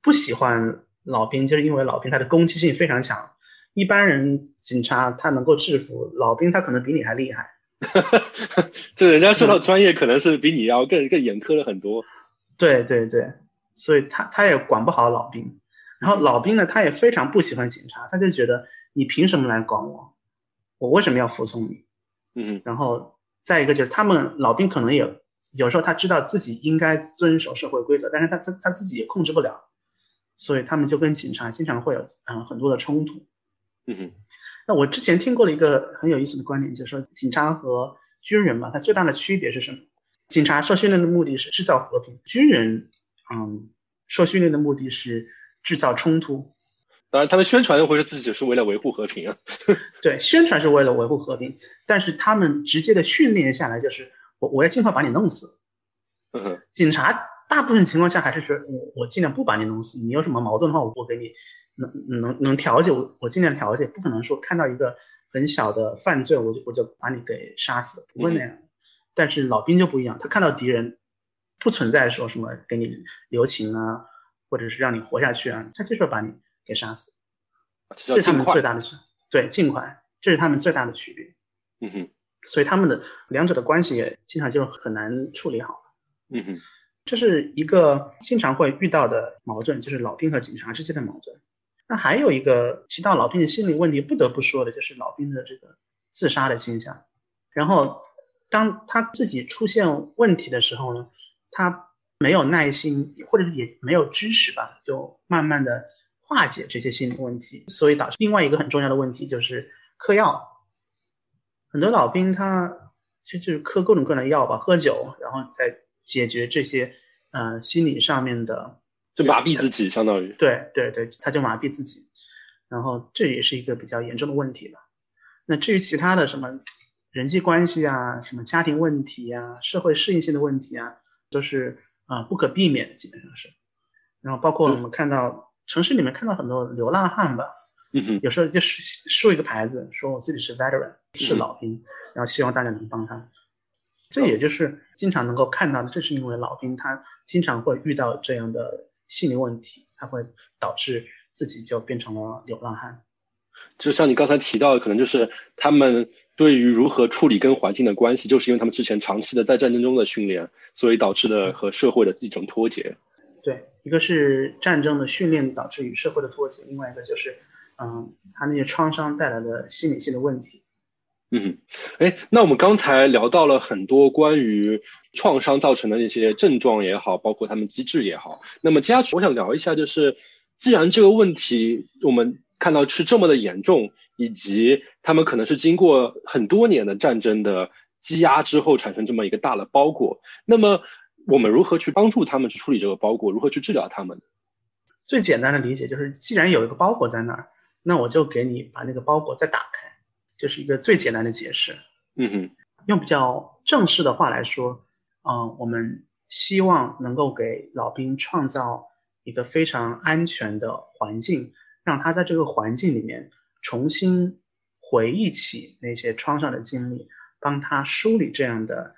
不喜欢老兵，就是因为老兵他的攻击性非常强。一般人警察他能够制服老兵，他可能比你还厉害。哈哈，就人家说到专业，可能是比你要更更严苛了很多。对对对，所以他他也管不好老兵，然后老兵呢，他也非常不喜欢警察，他就觉得你凭什么来管我？我为什么要服从你？嗯，然后再一个就是他们老兵可能也有时候他知道自己应该遵守社会规则，但是他自他自己也控制不了，所以他们就跟警察经常会有嗯很多的冲突。嗯哼。那我之前听过了一个很有意思的观点，就是说警察和军人嘛，它最大的区别是什么？警察受训练的目的是制造和平，军人，嗯，受训练的目的是制造冲突。当然，他们宣传会是自己是为了维护和平啊。*laughs* 对，宣传是为了维护和平，但是他们直接的训练下来就是我我要尽快把你弄死。警察大部分情况下还是说我我尽量不把你弄死，你有什么矛盾的话，我我给你能能能调解，我我尽量调解，不可能说看到一个很小的犯罪，我就我就把你给杀死，不会那样。但是老兵就不一样，他看到敌人不存在说什么给你留情啊，或者是让你活下去啊，他就是把你。给杀死，这是他们最大的区对，尽快，这是他们最大的区别。嗯哼，所以他们的两者的关系也经常就很难处理好。嗯哼，这是一个经常会遇到的矛盾，就是老兵和警察之间的矛盾。那还有一个提到老兵的心理问题，不得不说的就是老兵的这个自杀的倾向。然后当他自己出现问题的时候呢，他没有耐心，或者是也没有知识吧，就慢慢的。化解这些心理问题，所以导致另外一个很重要的问题就是嗑药。很多老兵他其实就是嗑各种各样的药吧，喝酒，然后再解决这些呃心理上面的，就麻痹自己，相当于对对对，他就麻痹自己，然后这也是一个比较严重的问题吧。那至于其他的什么人际关系啊，什么家庭问题啊，社会适应性的问题啊，都是啊不可避免的，基本上是。然后包括我们看到。城市里面看到很多流浪汉吧，嗯哼，有时候就是竖一个牌子，说我自己是 veteran，是老兵，然后希望大家能帮他。这也就是经常能够看到的，正是因为老兵他经常会遇到这样的心理问题，他会导致自己就变成了流浪汉。就像你刚才提到的，可能就是他们对于如何处理跟环境的关系，就是因为他们之前长期的在战争中的训练，所以导致的和社会的一种脱节。对，一个是战争的训练导致与社会的脱节，另外一个就是，嗯，他那些创伤带来的心理性的问题。嗯，哎，那我们刚才聊到了很多关于创伤造成的那些症状也好，包括他们机制也好。那么接下去我想聊一下，就是既然这个问题我们看到是这么的严重，以及他们可能是经过很多年的战争的积压之后产生这么一个大的包裹，那么。我们如何去帮助他们去处理这个包裹？如何去治疗他们？最简单的理解就是，既然有一个包裹在那儿，那我就给你把那个包裹再打开，就是一个最简单的解释。嗯哼，用比较正式的话来说，嗯，我们希望能够给老兵创造一个非常安全的环境，让他在这个环境里面重新回忆起那些创伤的经历，帮他梳理这样的。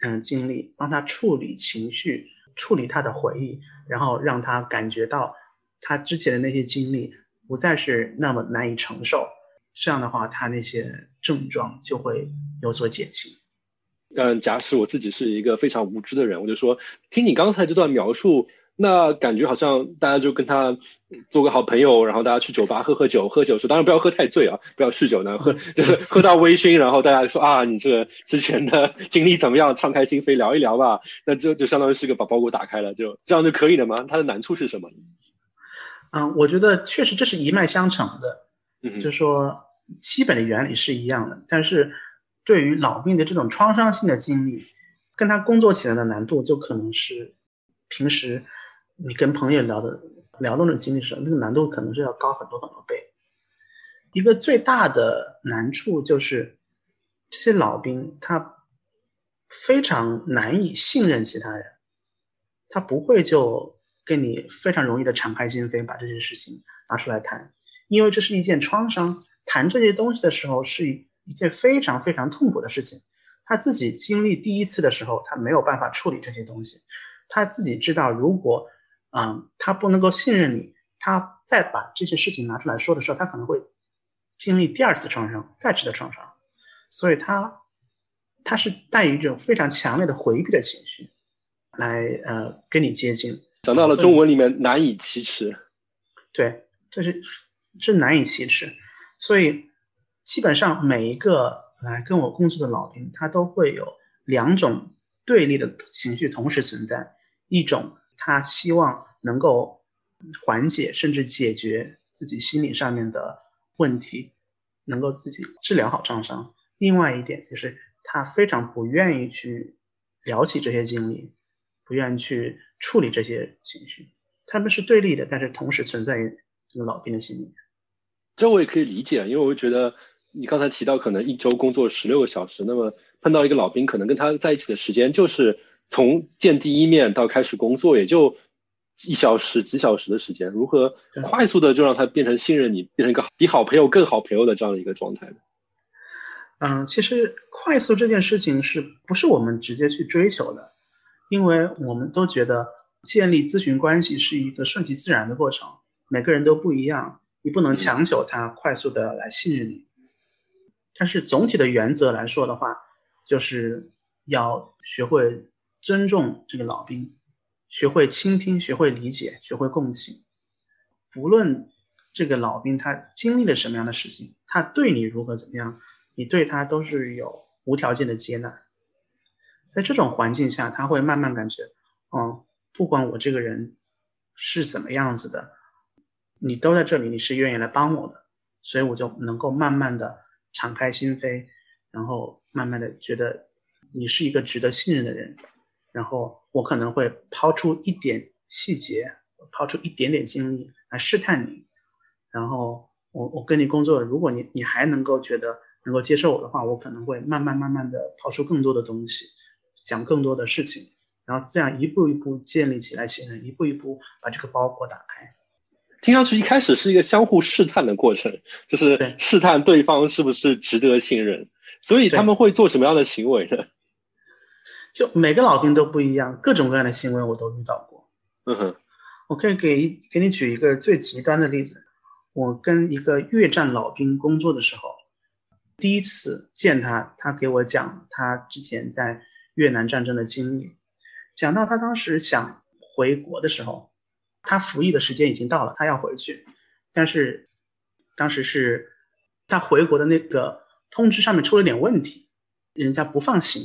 嗯，经历帮他处理情绪，处理他的回忆，然后让他感觉到他之前的那些经历不再是那么难以承受。这样的话，他那些症状就会有所减轻。嗯，假使我自己是一个非常无知的人，我就说，听你刚才这段描述。那感觉好像大家就跟他做个好朋友，然后大家去酒吧喝喝酒，喝酒时当然不要喝太醉啊，不要酗酒呢，喝就是喝到微醺，然后大家说啊，你这个之前的经历怎么样？敞开心扉聊一聊吧，那就就相当于是个把包裹打开了，就这样就可以了吗？它的难处是什么？嗯，我觉得确实这是一脉相承的，就是说基本的原理是一样的，但是对于老兵的这种创伤性的经历，跟他工作起来的难度就可能是平时。你跟朋友聊的聊那种经历时，那个难度可能是要高很多很多倍。一个最大的难处就是这些老兵他非常难以信任其他人，他不会就跟你非常容易的敞开心扉把这些事情拿出来谈，因为这是一件创伤，谈这些东西的时候是一一件非常非常痛苦的事情。他自己经历第一次的时候，他没有办法处理这些东西，他自己知道如果。嗯，他不能够信任你，他再把这些事情拿出来说的时候，他可能会经历第二次创伤，再次的创伤，所以他他是带一种非常强烈的回避的情绪来呃跟你接近。讲到了中文里面难以启齿，对，这是是难以启齿，所以基本上每一个来跟我工作的老兵，他都会有两种对立的情绪同时存在，一种。他希望能够缓解甚至解决自己心理上面的问题，能够自己治疗好创伤。另外一点就是他非常不愿意去聊起这些经历，不愿意去处理这些情绪。他们是对立的，但是同时存在于这个老兵的心里面。这我也可以理解，因为我觉得你刚才提到可能一周工作十六个小时，那么碰到一个老兵，可能跟他在一起的时间就是从见第一面到开始工作，也就一小时几小时的时间。如何快速的就让他变成信任你，变成一个比好朋友更好朋友的这样的一个状态呢？嗯，其实快速这件事情是不是我们直接去追求的？因为我们都觉得建立咨询关系是一个顺其自然的过程，每个人都不一样，你不能强求他快速的来信任你。但是总体的原则来说的话，就是要学会尊重这个老兵，学会倾听，学会理解，学会共情。不论这个老兵他经历了什么样的事情，他对你如何怎么样。你对他都是有无条件的接纳，在这种环境下，他会慢慢感觉，嗯，不管我这个人是怎么样子的，你都在这里，你是愿意来帮我的，所以我就能够慢慢的敞开心扉，然后慢慢的觉得你是一个值得信任的人，然后我可能会抛出一点细节，抛出一点点经历来试探你，然后我我跟你工作，如果你你还能够觉得。能够接受我的话，我可能会慢慢慢慢的抛出更多的东西，讲更多的事情，然后这样一步一步建立起来信任，一步一步把这个包裹打开。听上去一开始是一个相互试探的过程，*laughs* 就是试探对方是不是值得信任。所以他们会做什么样的行为呢？*laughs* 就每个老兵都不一样，各种各样的行为我都遇到过。嗯哼，我可以给给你举一个最极端的例子，我跟一个越战老兵工作的时候。第一次见他，他给我讲他之前在越南战争的经历，讲到他当时想回国的时候，他服役的时间已经到了，他要回去，但是当时是他回国的那个通知上面出了点问题，人家不放行，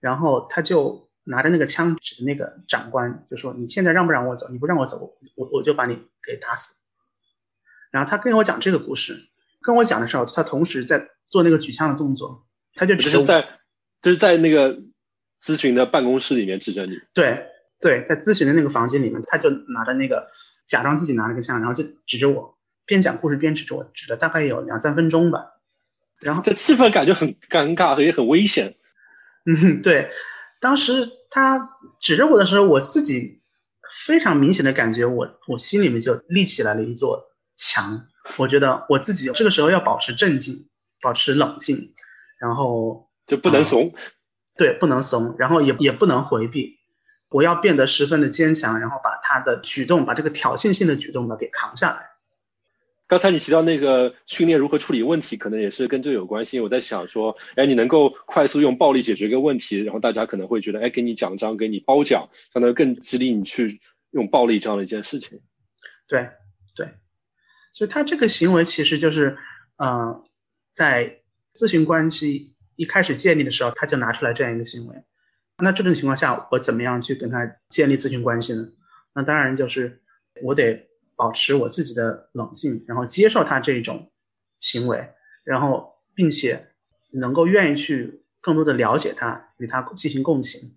然后他就拿着那个枪指着那个长官，就说你现在让不让我走？你不让我走，我我就把你给打死。然后他跟我讲这个故事。跟我讲的时候，他同时在做那个举枪的动作，他就只是在，就是在那个咨询的办公室里面指着你。对对，在咨询的那个房间里面，他就拿着那个，假装自己拿了个枪，然后就指着我，边讲故事边指着我，指了大概有两三分钟吧。然后这气氛感觉很尴尬，也很危险。嗯，对，当时他指着我的时候，我自己非常明显的感觉，我我心里面就立起来了一座墙。我觉得我自己这个时候要保持镇静，保持冷静，然后就不能怂，对，不能怂，然后也也不能回避，我要变得十分的坚强，然后把他的举动，把这个挑衅性的举动呢给扛下来。刚才你提到那个训练如何处理问题，可能也是跟这个有关系。我在想说，哎，你能够快速用暴力解决一个问题，然后大家可能会觉得，哎，给你奖章，给你褒奖，相当于更激励你去用暴力这样的一件事情。对。对所以他这个行为其实就是，呃，在咨询关系一开始建立的时候，他就拿出来这样一个行为。那这种情况下，我怎么样去跟他建立咨询关系呢？那当然就是我得保持我自己的冷静，然后接受他这种行为，然后并且能够愿意去更多的了解他，与他进行共情，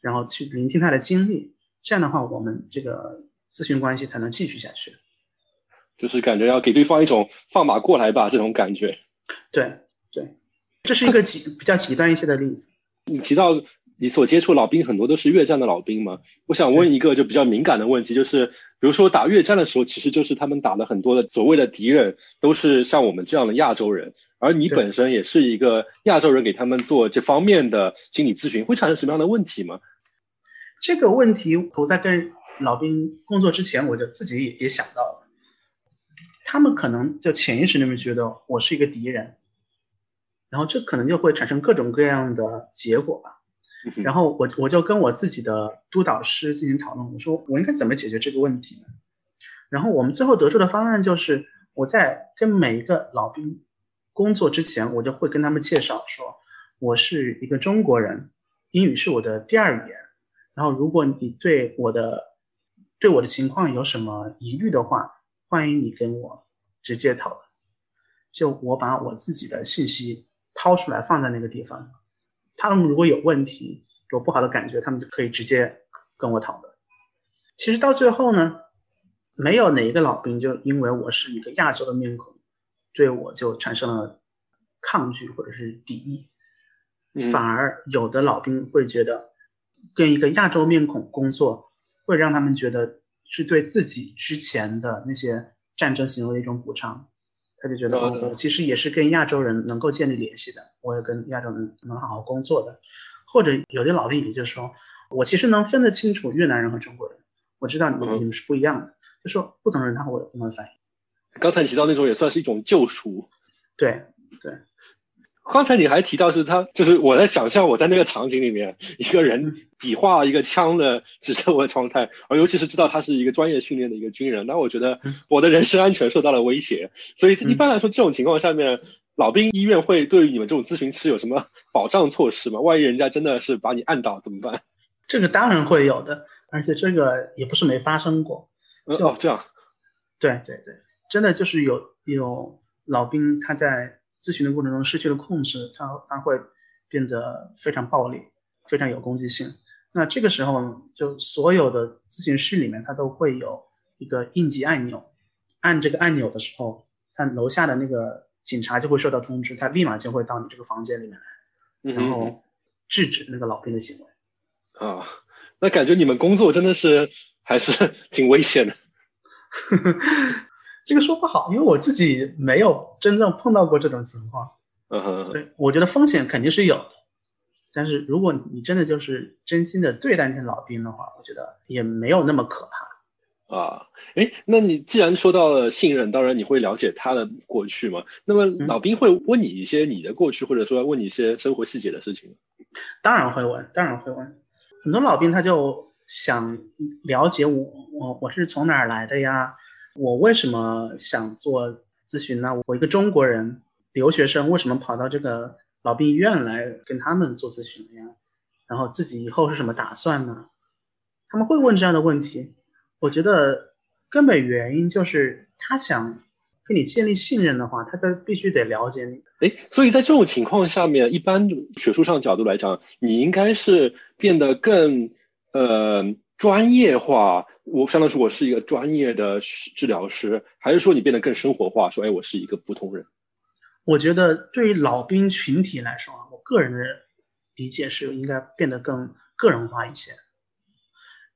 然后去聆听他的经历。这样的话，我们这个咨询关系才能继续下去。就是感觉要给对方一种放马过来吧这种感觉，对对，这是一个极比较极端一些的例子。你提到你所接触老兵很多都是越战的老兵嘛？我想问一个就比较敏感的问题，就是比如说打越战的时候，其实就是他们打了很多的所谓的敌人都是像我们这样的亚洲人，而你本身也是一个亚洲人，给他们做这方面的心理咨询，会产生什么样的问题吗？这个问题我在跟老兵工作之前，我就自己也也想到了。他们可能就潜意识里面觉得我是一个敌人，然后这可能就会产生各种各样的结果吧。然后我我就跟我自己的督导师进行讨论，我说我应该怎么解决这个问题呢？然后我们最后得出的方案就是，我在跟每一个老兵工作之前，我就会跟他们介绍说，我是一个中国人，英语是我的第二语言。然后如果你对我的对我的情况有什么疑虑的话，欢迎你跟我直接讨论，就我把我自己的信息掏出来放在那个地方，他们如果有问题、有不好的感觉，他们就可以直接跟我讨论。其实到最后呢，没有哪一个老兵就因为我是一个亚洲的面孔，对我就产生了抗拒或者是敌意，反而有的老兵会觉得跟一个亚洲面孔工作，会让他们觉得是对自己之前的那些战争行为的一种补偿。他就觉得，我其实也是跟亚洲人能够建立联系的，我也跟亚洲人能好好工作的。或者有的老丽也就说，我其实能分得清楚越南人和中国人，我知道你们你们是不一样的，就说不同人他会有不同的反应。刚才你提到那种也算是一种救赎，对对。刚才你还提到是他，就是我在想象我在那个场景里面，一个人比划一个枪的指着我的状态，而尤其是知道他是一个专业训练的一个军人，那我觉得 *laughs* 我的人身安全受到了威胁。所以一般来说，这种情况下面，老兵医院会对于你们这种咨询师有什么保障措施吗？万一人家真的是把你按倒怎么办？这个当然会有的，而且这个也不是没发生过。哦，这样。对对对，真的就是有有老兵他在。咨询的过程中失去了控制，他他会变得非常暴力，非常有攻击性。那这个时候，就所有的咨询室里面，它都会有一个应急按钮，按这个按钮的时候，他楼下的那个警察就会收到通知，他立马就会到你这个房间里面来，然后制止那个老兵的行为。啊，那感觉你们工作真的是还是 *laughs* 挺危险的。*laughs* 这个说不好，因为我自己没有真正碰到过这种情况，嗯哼，所以我觉得风险肯定是有的。但是如果你真的就是真心的对待那些老兵的话，我觉得也没有那么可怕。啊，哎，那你既然说到了信任，当然你会了解他的过去嘛？那么老兵会问你一些你的过去，或者说问你一些生活细节的事情？当然会问，当然会问。很多老兵他就想了解我，我我是从哪儿来的呀？我为什么想做咨询呢？我一个中国人留学生，为什么跑到这个老兵医院来跟他们做咨询呀？然后自己以后是什么打算呢？他们会问这样的问题。我觉得根本原因就是他想跟你建立信任的话，他就必须得了解你。哎，所以在这种情况下面，一般学术上角度来讲，你应该是变得更呃专业化。我相当于我是一个专业的治疗师，还是说你变得更生活化？说，哎，我是一个普通人。我觉得对于老兵群体来说啊，我个人的理解是应该变得更个人化一些。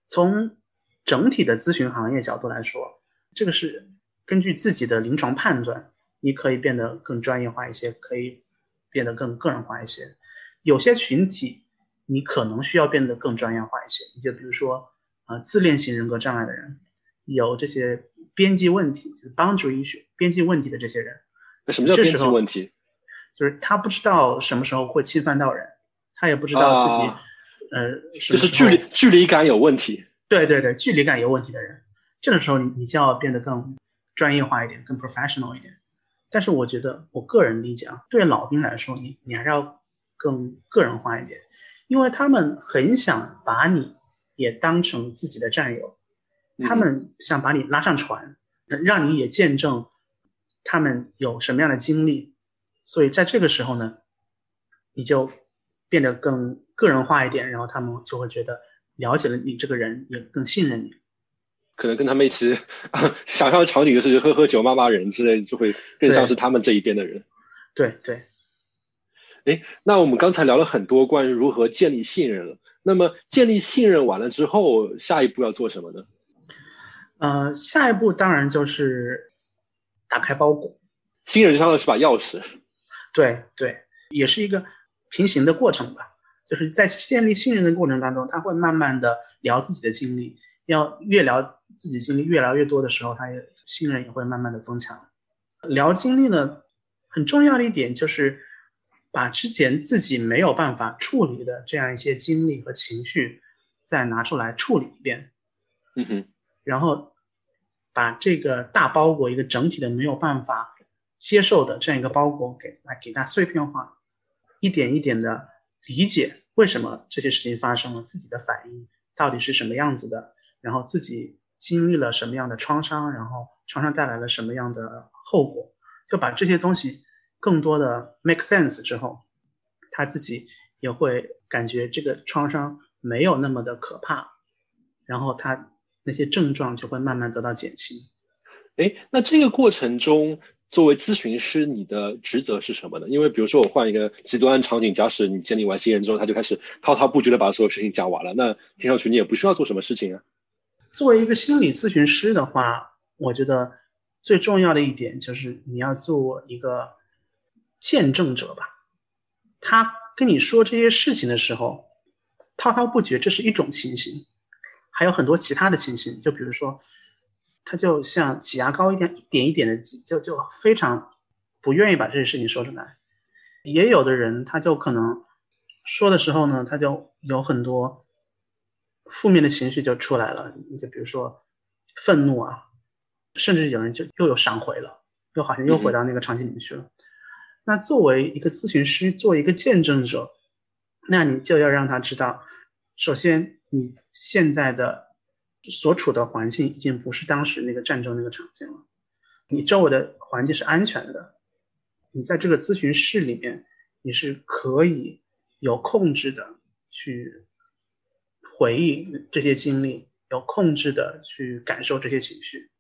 从整体的咨询行业角度来说，这个是根据自己的临床判断，你可以变得更专业化一些，可以变得更个人化一些。有些群体你可能需要变得更专业化一些，你就比如说。啊，自恋型人格障碍的人，有这些边际问题，就是 boundary issue 边际问题的这些人。那什么叫边际问题？就是他不知道什么时候会侵犯到人，他也不知道自己，呃，就是距离距离感有问题。对对对，距离感有问题的人，这个时候你你就要变得更专业化一点，更 professional 一点。但是我觉得，我个人理解啊，对老兵来说，你你还是要更个人化一点，因为他们很想把你。也当成自己的战友，他们想把你拉上船，让你也见证他们有什么样的经历。所以在这个时候呢，你就变得更个人化一点，然后他们就会觉得了解了你这个人，也更信任你。可能跟他们一起 *laughs* 想象的场景就是喝喝酒、骂骂人之类，就会更像是他们这一边的人。对对。哎，那我们刚才聊了很多关于如何建立信任了。那么建立信任完了之后，下一步要做什么呢？呃，下一步当然就是打开包裹。信任相当于是把钥匙。对对，也是一个平行的过程吧。就是在建立信任的过程当中，他会慢慢的聊自己的经历，要越聊自己经历越聊越多的时候，他也信任也会慢慢的增强。聊经历呢，很重要的一点就是。把之前自己没有办法处理的这样一些经历和情绪，再拿出来处理一遍，嗯哼，然后把这个大包裹一个整体的没有办法接受的这样一个包裹给来给它碎片化，一点一点的理解为什么这些事情发生了，自己的反应到底是什么样子的，然后自己经历了什么样的创伤，然后创伤带来了什么样的后果，就把这些东西更多的 make sense 之后，他自己也会感觉这个创伤没有那么的可怕，然后他那些症状就会慢慢得到减轻。哎，那这个过程中，作为咨询师，你的职责是什么呢？因为比如说我换一个极端场景，假使你建立完信任之后，他就开始滔滔不绝的把所有事情讲完了，那听上去你也不需要做什么事情啊。作为一个心理咨询师的话，我觉得最重要的一点就是你要做一个见证者吧。他跟你说这些事情的时候，滔滔不绝，这是一种情形，还有很多其他的情形，就比如说。他就像挤牙膏一样，一点一点的挤，就就非常不愿意把这些事情说出来。也有的人，他就可能说的时候呢，他就有很多负面的情绪就出来了，就比如说愤怒啊，甚至有人就又有闪回了，又好像又回到那个场景里面去了。那作为一个咨询师，作为一个见证者，那你就要让他知道，首先你现在的。所处的环境已经不是当时那个战争那个场景了，你周围的环境是安全的，你在这个咨询室里面，你是可以有控制的去回忆这些经历，有控制的去感受这些情绪，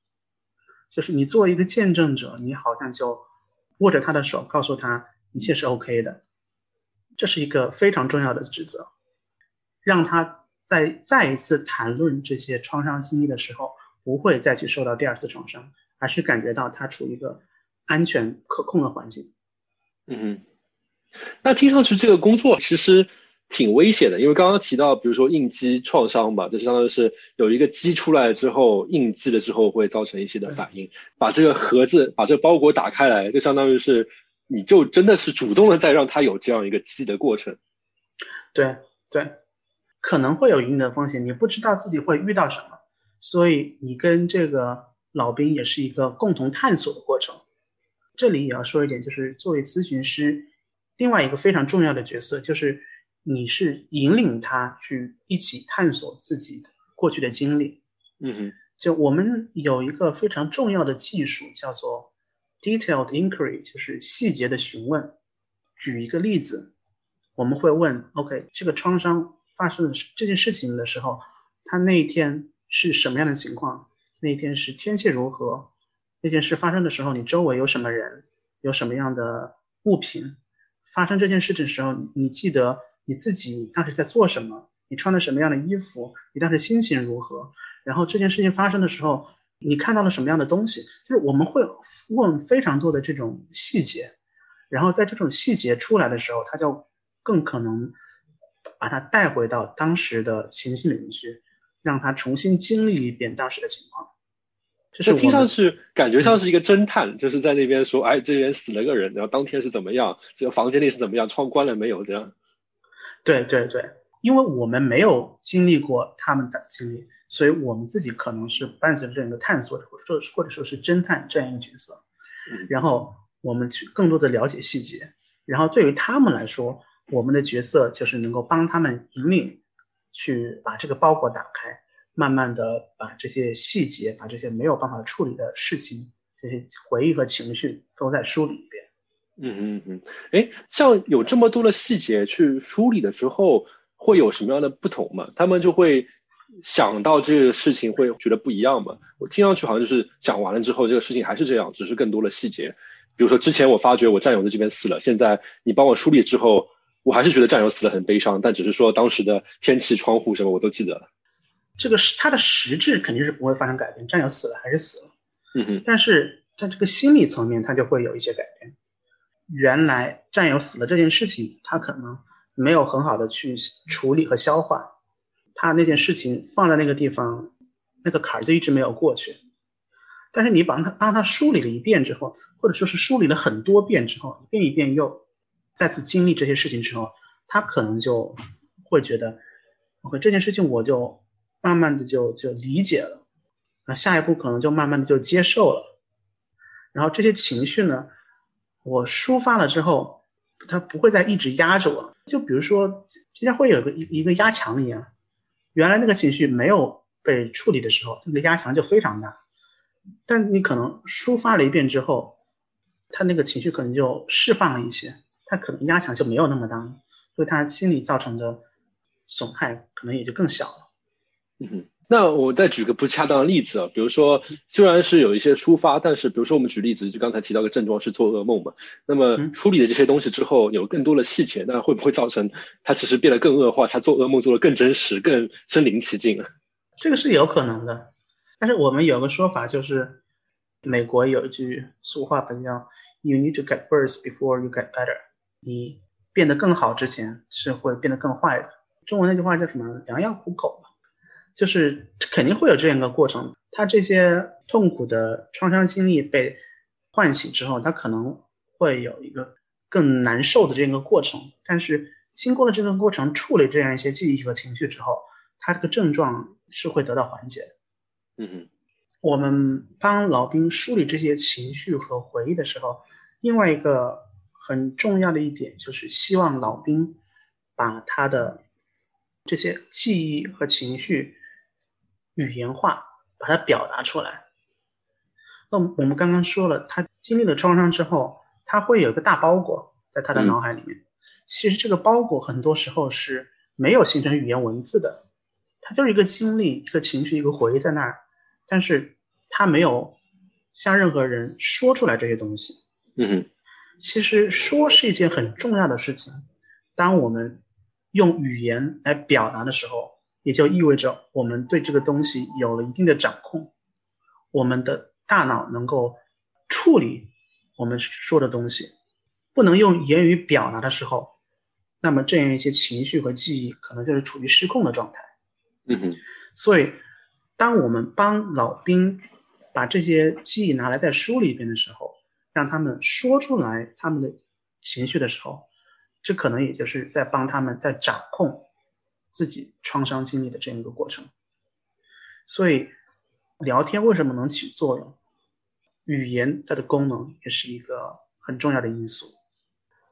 就是你作为一个见证者，你好像就握着他的手，告诉他一切是 OK 的，这是一个非常重要的职责，让他。在再一次谈论这些创伤经历的时候，不会再去受到第二次创伤，而是感觉到他处于一个安全可控的环境。嗯，那听上去这个工作其实挺危险的，因为刚刚提到，比如说应激创伤吧，就相当于是有一个激出来之后，应激了之后会造成一些的反应，把这个盒子、把这个包裹打开来，就相当于是你就真的是主动的在让他有这样一个激的过程。对对。可能会有一定的风险，你不知道自己会遇到什么，所以你跟这个老兵也是一个共同探索的过程。这里也要说一点，就是作为咨询师，另外一个非常重要的角色就是你是引领他去一起探索自己的过去的经历。嗯哼，就我们有一个非常重要的技术叫做 detailed inquiry，就是细节的询问。举一个例子，我们会问：OK，这个创伤。发生的这件事情的时候，他那一天是什么样的情况？那一天是天气如何？那件事发生的时候，你周围有什么人？有什么样的物品？发生这件事的时候，你记得你自己当时在做什么？你穿了什么样的衣服？你当时心情如何？然后这件事情发生的时候，你看到了什么样的东西？就是我们会问非常多的这种细节，然后在这种细节出来的时候，他就更可能。把它带回到当时的情境里面去，让他重新经历一遍当时的情况。就是听上去感觉像是一个侦探，就是在那边说：“哎，这边死了个人，然后当天是怎么样？这个房间里是怎么样？窗关了没有？”这样。对对对，因为我们没有经历过他们的经历，所以我们自己可能是伴随着这样一个探索，或者说或者说是侦探这样一个角色。然后我们去更多的了解细节，然后对于他们来说。我们的角色就是能够帮他们引领，去把这个包裹打开，慢慢的把这些细节，把这些没有办法处理的事情，这些回忆和情绪都在梳理。嗯嗯嗯，哎，像有这么多的细节去梳理了之后，会有什么样的不同吗？他们就会想到这个事情会觉得不一样吗？我听上去好像就是讲完了之后，这个事情还是这样，只是更多的细节。比如说之前我发觉我战友在这边死了，现在你帮我梳理之后。我还是觉得战友死了很悲伤，但只是说当时的天气、窗户什么我都记得了。这个是他的实质肯定是不会发生改变，战友死了还是死了。嗯哼。但是在这个心理层面，他就会有一些改变。原来战友死了这件事情，他可能没有很好的去处理和消化，他那件事情放在那个地方，那个坎儿就一直没有过去。但是你把他当他梳理了一遍之后，或者说是梳理了很多遍之后，一遍一遍又。再次经历这些事情之后，他可能就会觉得，OK，这件事情我就慢慢的就就理解了，那下一步可能就慢慢的就接受了，然后这些情绪呢，我抒发了之后，他不会再一直压着我，就比如说，就像会有个一一个压强一样，原来那个情绪没有被处理的时候，那个压强就非常大，但你可能抒发了一遍之后。他那个情绪可能就释放了一些，他可能压强就没有那么大，所以他心理造成的损害可能也就更小了。嗯哼。那我再举个不恰当的例子啊，比如说虽然是有一些抒发，但是比如说我们举例子，就刚才提到个症状是做噩梦嘛，那么处理的这些东西之后，有更多的细节，那会不会造成他其实变得更恶化，他做噩梦做的更真实、更身临其境啊？这个是有可能的，但是我们有个说法就是，美国有一句俗话叫 “You need to get worse before you get better”，你变得更好之前是会变得更坏的。中文那句话叫什么？良药苦口。就是肯定会有这样一个过程，他这些痛苦的创伤经历被唤醒之后，他可能会有一个更难受的这样一个过程。但是经过了这个过程，处理这样一些记忆和情绪之后，他这个症状是会得到缓解。嗯嗯，我们帮老兵梳理这些情绪和回忆的时候，另外一个很重要的一点就是希望老兵把他的这些记忆和情绪。语言化，把它表达出来。那我们刚刚说了，他经历了创伤之后，他会有一个大包裹在他的脑海里面。其实这个包裹很多时候是没有形成语言文字的，它就是一个经历、一个情绪、一个回忆在那儿，但是他没有向任何人说出来这些东西。嗯哼，其实说是一件很重要的事情。当我们用语言来表达的时候。也就意味着我们对这个东西有了一定的掌控，我们的大脑能够处理我们说的东西，不能用言语表达的时候，那么这样一些情绪和记忆可能就是处于失控的状态。嗯哼。所以，当我们帮老兵把这些记忆拿来再梳理一遍的时候，让他们说出来他们的情绪的时候，这可能也就是在帮他们在掌控。自己创伤经历的这样一个过程，所以聊天为什么能起作用？语言它的功能也是一个很重要的因素。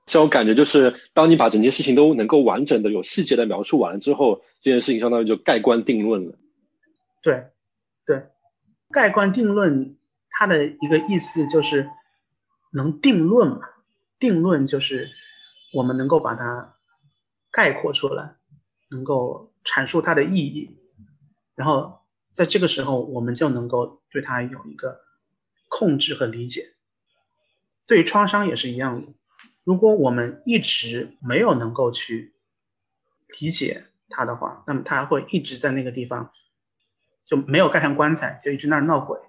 像我感觉就是，当你把整件事情都能够完整的、有细节的描述完了之后，这件事情相当于就盖棺定论了。对，对，盖棺定论它的一个意思就是能定论嘛？定论就是我们能够把它概括出来。能够阐述它的意义，然后在这个时候，我们就能够对它有一个控制和理解。对于创伤也是一样的，如果我们一直没有能够去理解它的话，那么它会一直在那个地方就没有盖上棺材，就一直那儿闹鬼，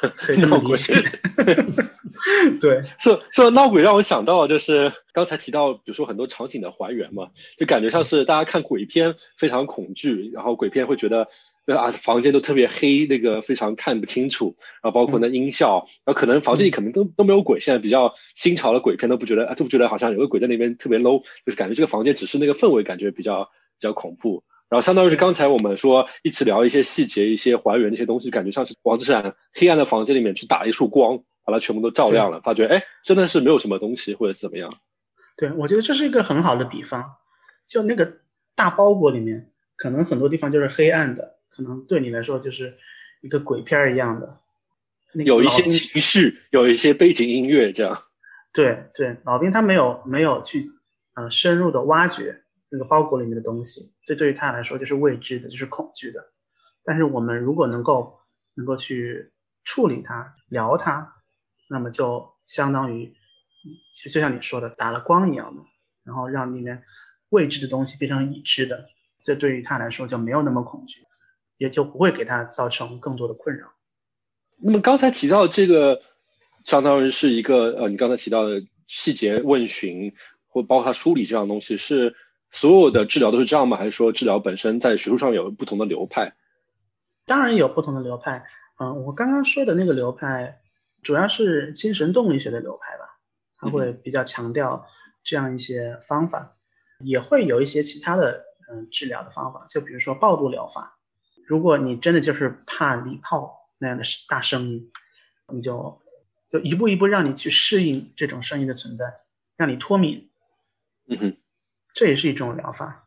*laughs* 可以这么理解。*laughs* 对，*laughs* 说说闹鬼让我想到就是刚才提到，比如说很多场景的还原嘛，就感觉像是大家看鬼片非常恐惧，然后鬼片会觉得啊房间都特别黑，那个非常看不清楚，然后包括那音效，然后可能房间里可能都都没有鬼。现在比较新潮的鬼片都不觉得啊，都不觉得好像有个鬼在那边特别 low，就是感觉这个房间只是那个氛围感觉比较比较恐怖。然后相当于是刚才我们说一起聊一些细节、一些还原这些东西，感觉像是王志善黑暗的房间里面去打一束光。把它全部都照亮了，发觉哎，真的是没有什么东西或者怎么样。对，我觉得这是一个很好的比方。就那个大包裹里面，可能很多地方就是黑暗的，可能对你来说就是一个鬼片一样的。有一些情绪，有一些背景音乐，这样。对对，老兵他没有没有去呃深入的挖掘那个包裹里面的东西，这对于他来说就是未知的，就是恐惧的。但是我们如果能够能够去处理它，聊它。那么就相当于，就就像你说的，打了光一样的，然后让里面未知的东西变成已知的，这对于他来说就没有那么恐惧，也就不会给他造成更多的困扰。那么刚才提到这个，相当于是一个呃，你刚才提到的细节问询或包括他梳理这样东西，是所有的治疗都是这样吗？还是说治疗本身在学术上有不同的流派？当然有不同的流派。嗯，我刚刚说的那个流派。主要是精神动力学的流派吧，它会比较强调这样一些方法，也会有一些其他的嗯治疗的方法，就比如说暴露疗法。如果你真的就是怕礼炮那样的大声音，你就就一步一步让你去适应这种声音的存在，让你脱敏。嗯哼，这也是一种疗法。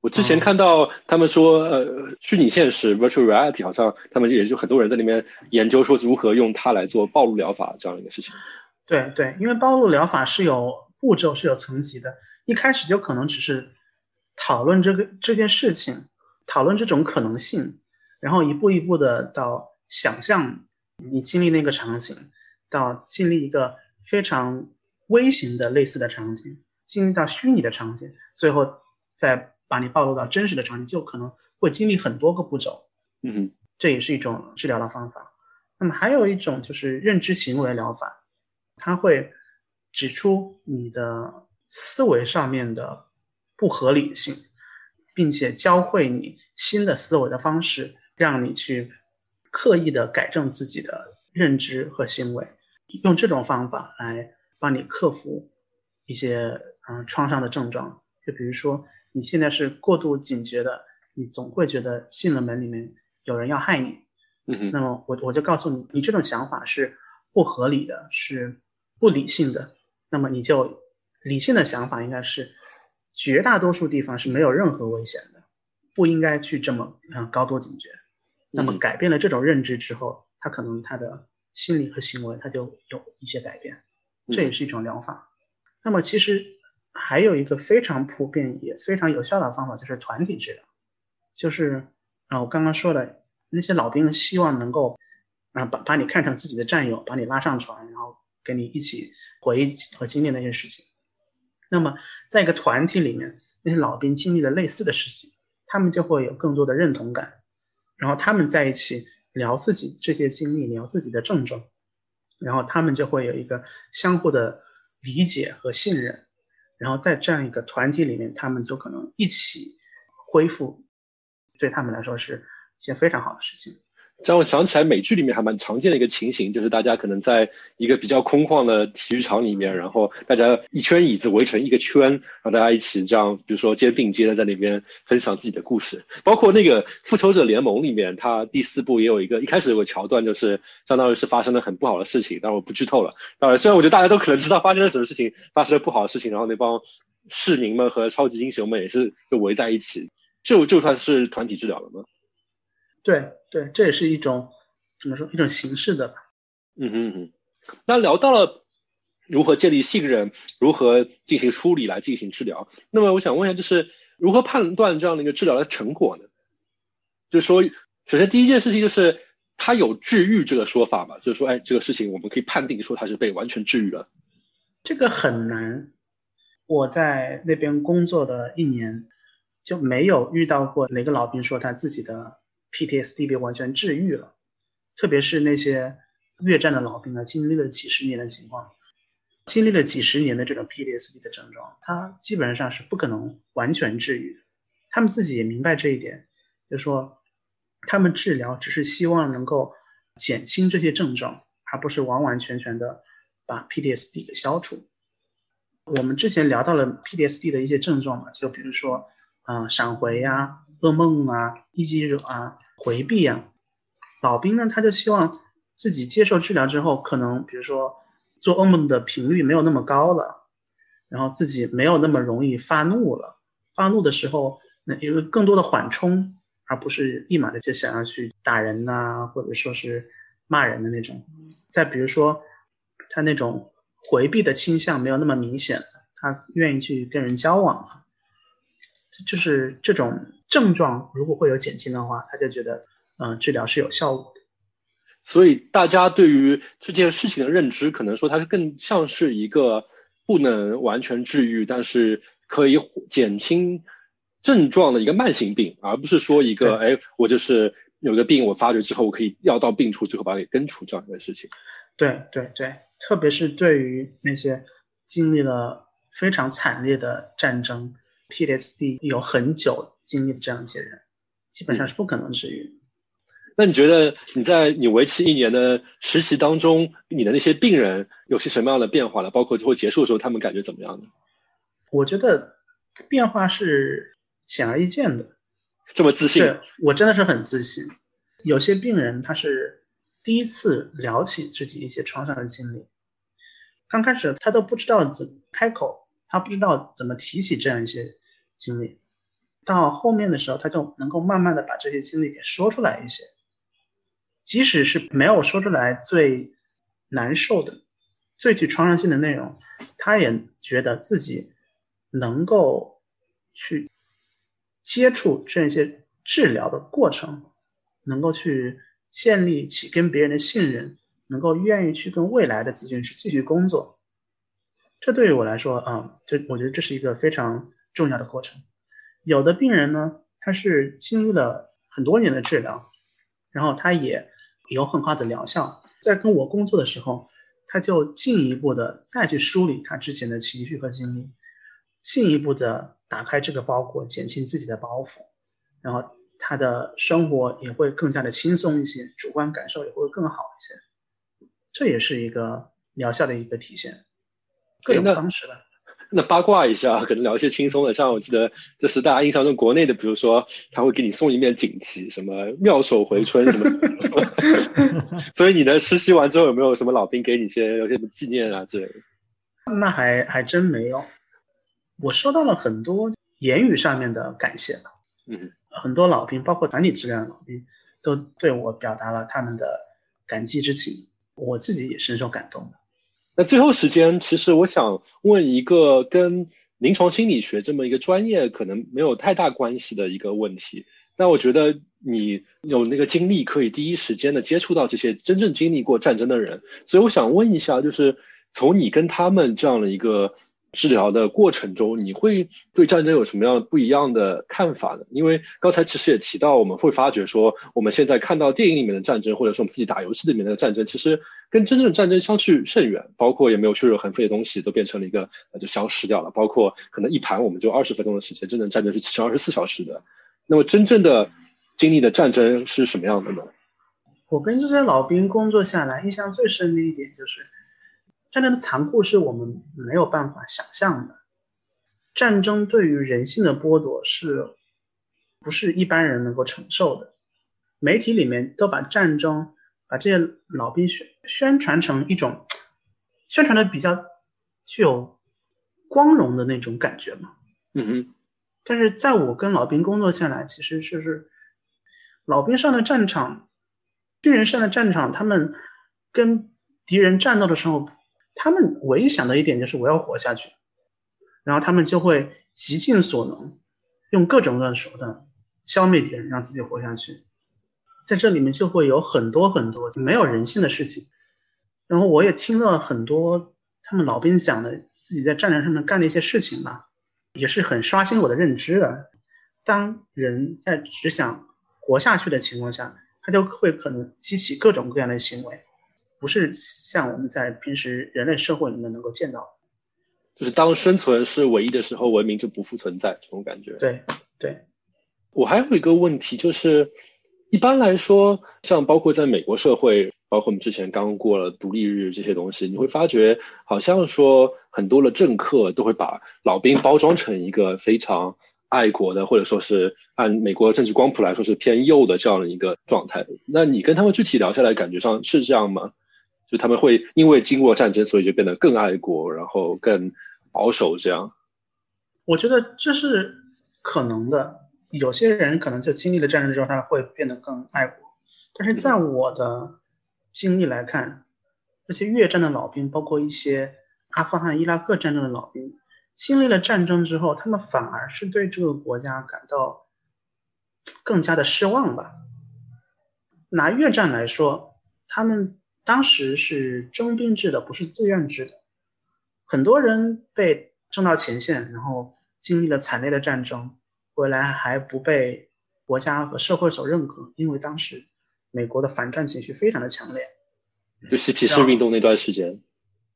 我之前看到他们说，呃，虚拟现实 （virtual reality） 好像他们也就很多人在里面研究说如何用它来做暴露疗法这样一个事情。对对，因为暴露疗法是有步骤、是有层级的，一开始就可能只是讨论这个这件事情，讨论这种可能性，然后一步一步的到想象你经历那个场景，到经历一个非常微型的类似的场景，经历到虚拟的场景，最后再把你暴露到真实的场景，就可能会经历很多个步骤。嗯这也是一种治疗的方法。那么还有一种就是认知行为疗法，它会指出你的思维上面的不合理性，并且教会你新的思维的方式，让你去刻意的改正自己的认知和行为，用这种方法来帮你克服一些嗯创伤的症状。就比如说你现在是过度警觉的，你总会觉得进了门里面有人要害你。嗯哼，那么我我就告诉你，你这种想法是不合理的，是不理性的。那么你就理性的想法应该是，绝大多数地方是没有任何危险的，不应该去这么嗯高度警觉。那么嗯改变了这种认知之后，他可能他的心理和行为他就有一些改变，这也是一种疗法。那么其实还有一个非常普遍也非常有效的方法，就是团体治疗，就是啊我刚刚说的。那些老兵希望能够，啊，把把你看成自己的战友，把你拉上船，然后跟你一起回忆和经历那些事情。那么，在一个团体里面，那些老兵经历了类似的事情，他们就会有更多的认同感，然后他们在一起聊自己这些经历，聊自己的症状，然后他们就会有一个相互的理解和信任，然后在这样一个团体里面，他们就可能一起恢复，对他们来说是。一件非常好的事情，让我想起来美剧里面还蛮常见的一个情形，就是大家可能在一个比较空旷的体育场里面，然后大家一圈椅子围成一个圈，然后大家一起这样，比如说肩并肩的在那边分享自己的故事。包括那个《复仇者联盟》里面，它第四部也有一个，一开始有个桥段，就是相当于是发生了很不好的事情，但我不剧透了。当然，虽然我觉得大家都可能知道发生了什么事情，发生了不好的事情，然后那帮市民们和超级英雄们也是就围在一起，就就算是团体治疗了吗？对对，这也是一种怎么说一种形式的吧。嗯哼哼，那聊到了如何建立信任，如何进行梳理来进行治疗。那么我想问一下，就是如何判断这样的一个治疗的成果呢？就是说，首先第一件事情就是它有治愈这个说法嘛？就是说，哎，这个事情我们可以判定说它是被完全治愈了。这个很难。我在那边工作的一年，就没有遇到过哪个老兵说他自己的。PTSD 被完全治愈了，特别是那些越战的老兵呢，经历了几十年的情况，经历了几十年的这种 PTSD 的症状，他基本上是不可能完全治愈的。他们自己也明白这一点，就是说，他们治疗只是希望能够减轻这些症状，而不是完完全全的把 PTSD 给消除。我们之前聊到了 PTSD 的一些症状嘛，就比如说，啊、闪回呀、啊。噩梦啊，一激惹啊，回避啊，老兵呢，他就希望自己接受治疗之后，可能比如说做噩梦的频率没有那么高了，然后自己没有那么容易发怒了，发怒的时候那有更多的缓冲，而不是立马的就想要去打人呐、或者说是骂人的那种。再比如说他那种回避的倾向没有那么明显，他愿意去跟人交往了。就是这种症状，如果会有减轻的话，他就觉得，嗯、呃，治疗是有效果的。所以大家对于这件事情的认知，可能说它是更像是一个不能完全治愈，但是可以减轻症状的一个慢性病，而不是说一个，哎，我就是有个病，我发觉之后，我可以药到病除，最后把它给根除这样一个事情。对对对，特别是对于那些经历了非常惨烈的战争。PTSD 有很久经历的这样一些人，基本上是不可能治愈。那你觉得你在你为期一年的实习当中，你的那些病人有些什么样的变化呢？包括最后结束的时候，他们感觉怎么样呢？我觉得变化是显而易见的。这么自信？对我真的是很自信。有些病人他是第一次聊起自己一些创伤的经历，刚开始他都不知道怎么开口，他不知道怎么提起这样一些经历，到后面的时候，他就能够慢慢的把这些经历给说出来一些，即使是没有说出来最难受的，最具创伤性的内容，他也觉得自己能够去接触这些治疗的过程，能够去建立起跟别人的信任，能够愿意去跟未来的咨询师继续工作。这对于我来说，啊，这我觉得这是一个非常重要的过程。有的病人呢，他是经历了很多年的治疗，然后他也有很好的疗效，在跟我工作的时候。他就进一步的再去梳理他之前的情绪和经历，进一步的打开这个包裹，减轻自己的包袱，然后他的生活也会更加的轻松一些，主观感受也会更好一些。这也是一个疗效的一个体现，各种方式了。那八卦一下，可能聊一些轻松的，像我记得就是大家印象中国内的，比如说他会给你送一面锦旗，什么妙手回春什么。*laughs* 所以你的实习完之后有没有什么老兵给你些有些什么纪念啊之类的？那还还真没有，我收到了很多言语上面的感谢嗯，很多老兵，包括团体志愿的老兵，都对我表达了他们的感激之情，我自己也深受感动的。那最后时间，其实我想问一个跟临床心理学这么一个专业可能没有太大关系的一个问题。那我觉得你有那个经历，可以第一时间的接触到这些真正经历过战争的人，所以我想问一下，就是从你跟他们这样的一个。治疗的过程中，你会对战争有什么样的不一样的看法呢？因为刚才其实也提到，我们会发觉说，我们现在看到电影里面的战争，或者说我们自己打游戏里面的战争，其实跟真正的战争相去甚远。包括也没有血肉横飞的东西，都变成了一个就消失掉了。包括可能一盘我们就二十分钟的时间，真正战争是七乘二十四小时的。那么真正的经历的战争是什么样的呢？我跟这些老兵工作下来，印象最深的一点就是。战争的残酷是我们没有办法想象的，战争对于人性的剥夺是，不是一般人能够承受的。媒体里面都把战争，把这些老兵宣宣传成一种，宣传的比较具有光荣的那种感觉嘛。嗯哼。但是在我跟老兵工作下来，其实就是老兵上的战场，军人上的战场，他们跟敌人战斗的时候。他们唯一想的一点就是我要活下去，然后他们就会极尽所能，用各种各样的手段消灭敌人，让自己活下去。在这里面就会有很多很多没有人性的事情。然后我也听了很多他们老兵讲的自己在战场上面干的一些事情吧，也是很刷新我的认知的。当人在只想活下去的情况下，他就会可能激起各种各样的行为。不是像我们在平时人类社会里面能够见到的，就是当生存是唯一的时候，文明就不复存在这种感觉。对对，我还有一个问题，就是一般来说，像包括在美国社会，包括我们之前刚过了独立日这些东西，你会发觉好像说很多的政客都会把老兵包装成一个非常爱国的，或者说是按美国政治光谱来说是偏右的这样的一个状态。那你跟他们具体聊下来，感觉上是这样吗？就他们会因为经过战争，所以就变得更爱国，然后更保守这样。我觉得这是可能的。有些人可能就经历了战争之后，他会变得更爱国。但是在我的经历来看，那些越战的老兵，包括一些阿富汗、伊拉克战争的老兵，经历了战争之后，他们反而是对这个国家感到更加的失望吧。拿越战来说，他们。当时是征兵制的，不是自愿制的。很多人被征到前线，然后经历了惨烈的战争，回来还不被国家和社会所认可，因为当时美国的反战情绪非常的强烈，就是歧视运动那段时间。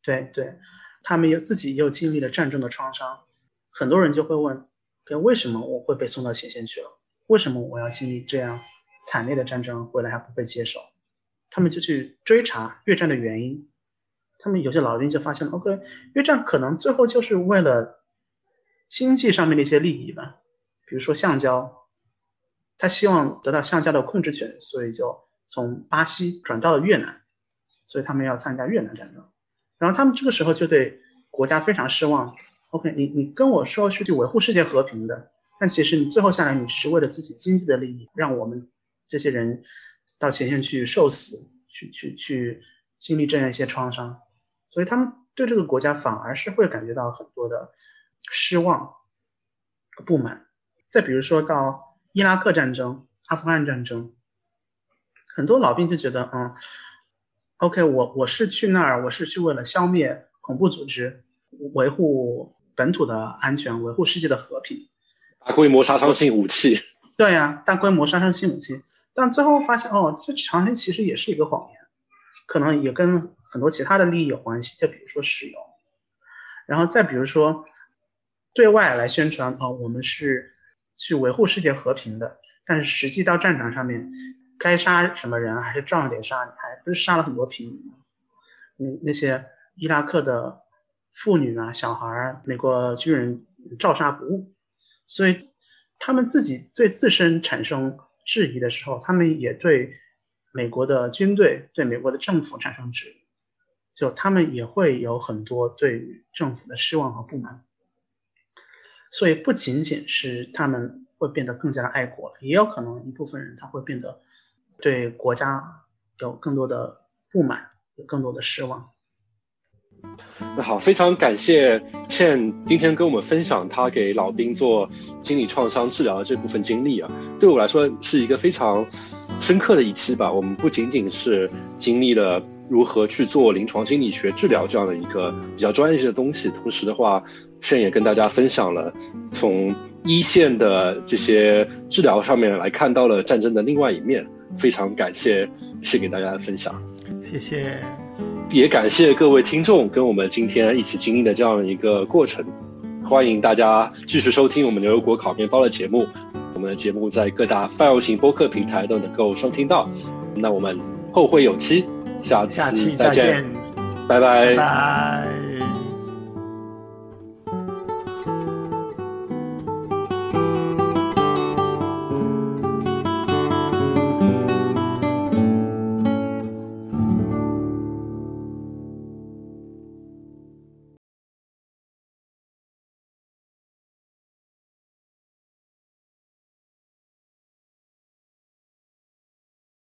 对对，他们又自己又经历了战争的创伤，很多人就会问：，为什么我会被送到前线去了？为什么我要经历这样惨烈的战争，回来还不被接受？他们就去追查越战的原因，他们有些老兵就发现了，OK，越战可能最后就是为了经济上面的一些利益吧，比如说橡胶，他希望得到橡胶的控制权，所以就从巴西转到了越南，所以他们要参加越南战争，然后他们这个时候就对国家非常失望，OK，你你跟我说是去维护世界和平的，但其实你最后下来你是为了自己经济的利益，让我们这些人。到前线去受死，去去去经历这样一些创伤，所以他们对这个国家反而是会感觉到很多的失望、不满。再比如说到伊拉克战争、阿富汗战争，很多老兵就觉得，嗯，OK，我我是去那儿，我是去为了消灭恐怖组织，维护本土的安全，维护世界的和平，大规模杀伤性武器。对呀，大规模杀伤性武器，但最后发现，哦，这长期其实也是一个谎言，可能也跟很多其他的利益有关系，就比如说石油，然后再比如说对外来宣传，哦，我们是。去维护世界和平的，但是实际到战场上面，该杀什么人还是照样得杀，还不是杀了很多平民？那那些伊拉克的妇女啊、小孩儿，美国军人照杀不误，所以他们自己对自身产生质疑的时候，他们也对美国的军队、对美国的政府产生质疑，就他们也会有很多对于政府的失望和不满。所以不仅仅是他们会变得更加的爱国，也有可能一部分人他会变得对国家有更多的不满，有更多的失望。那好，非常感谢倩今天跟我们分享他给老兵做心理创伤治疗的这部分经历啊，对我来说是一个非常深刻的一期吧。我们不仅仅是经历了。如何去做临床心理学治疗这样的一个比较专业性的东西？同时的话，盛也跟大家分享了从一线的这些治疗上面来看到了战争的另外一面。非常感谢是给大家的分享，谢谢，也感谢各位听众跟我们今天一起经历的这样一个过程。欢迎大家继续收听我们牛油果烤面包的节目，我们的节目在各大泛用型播客平台都能够收听到。那我们后会有期。下次再见，拜拜。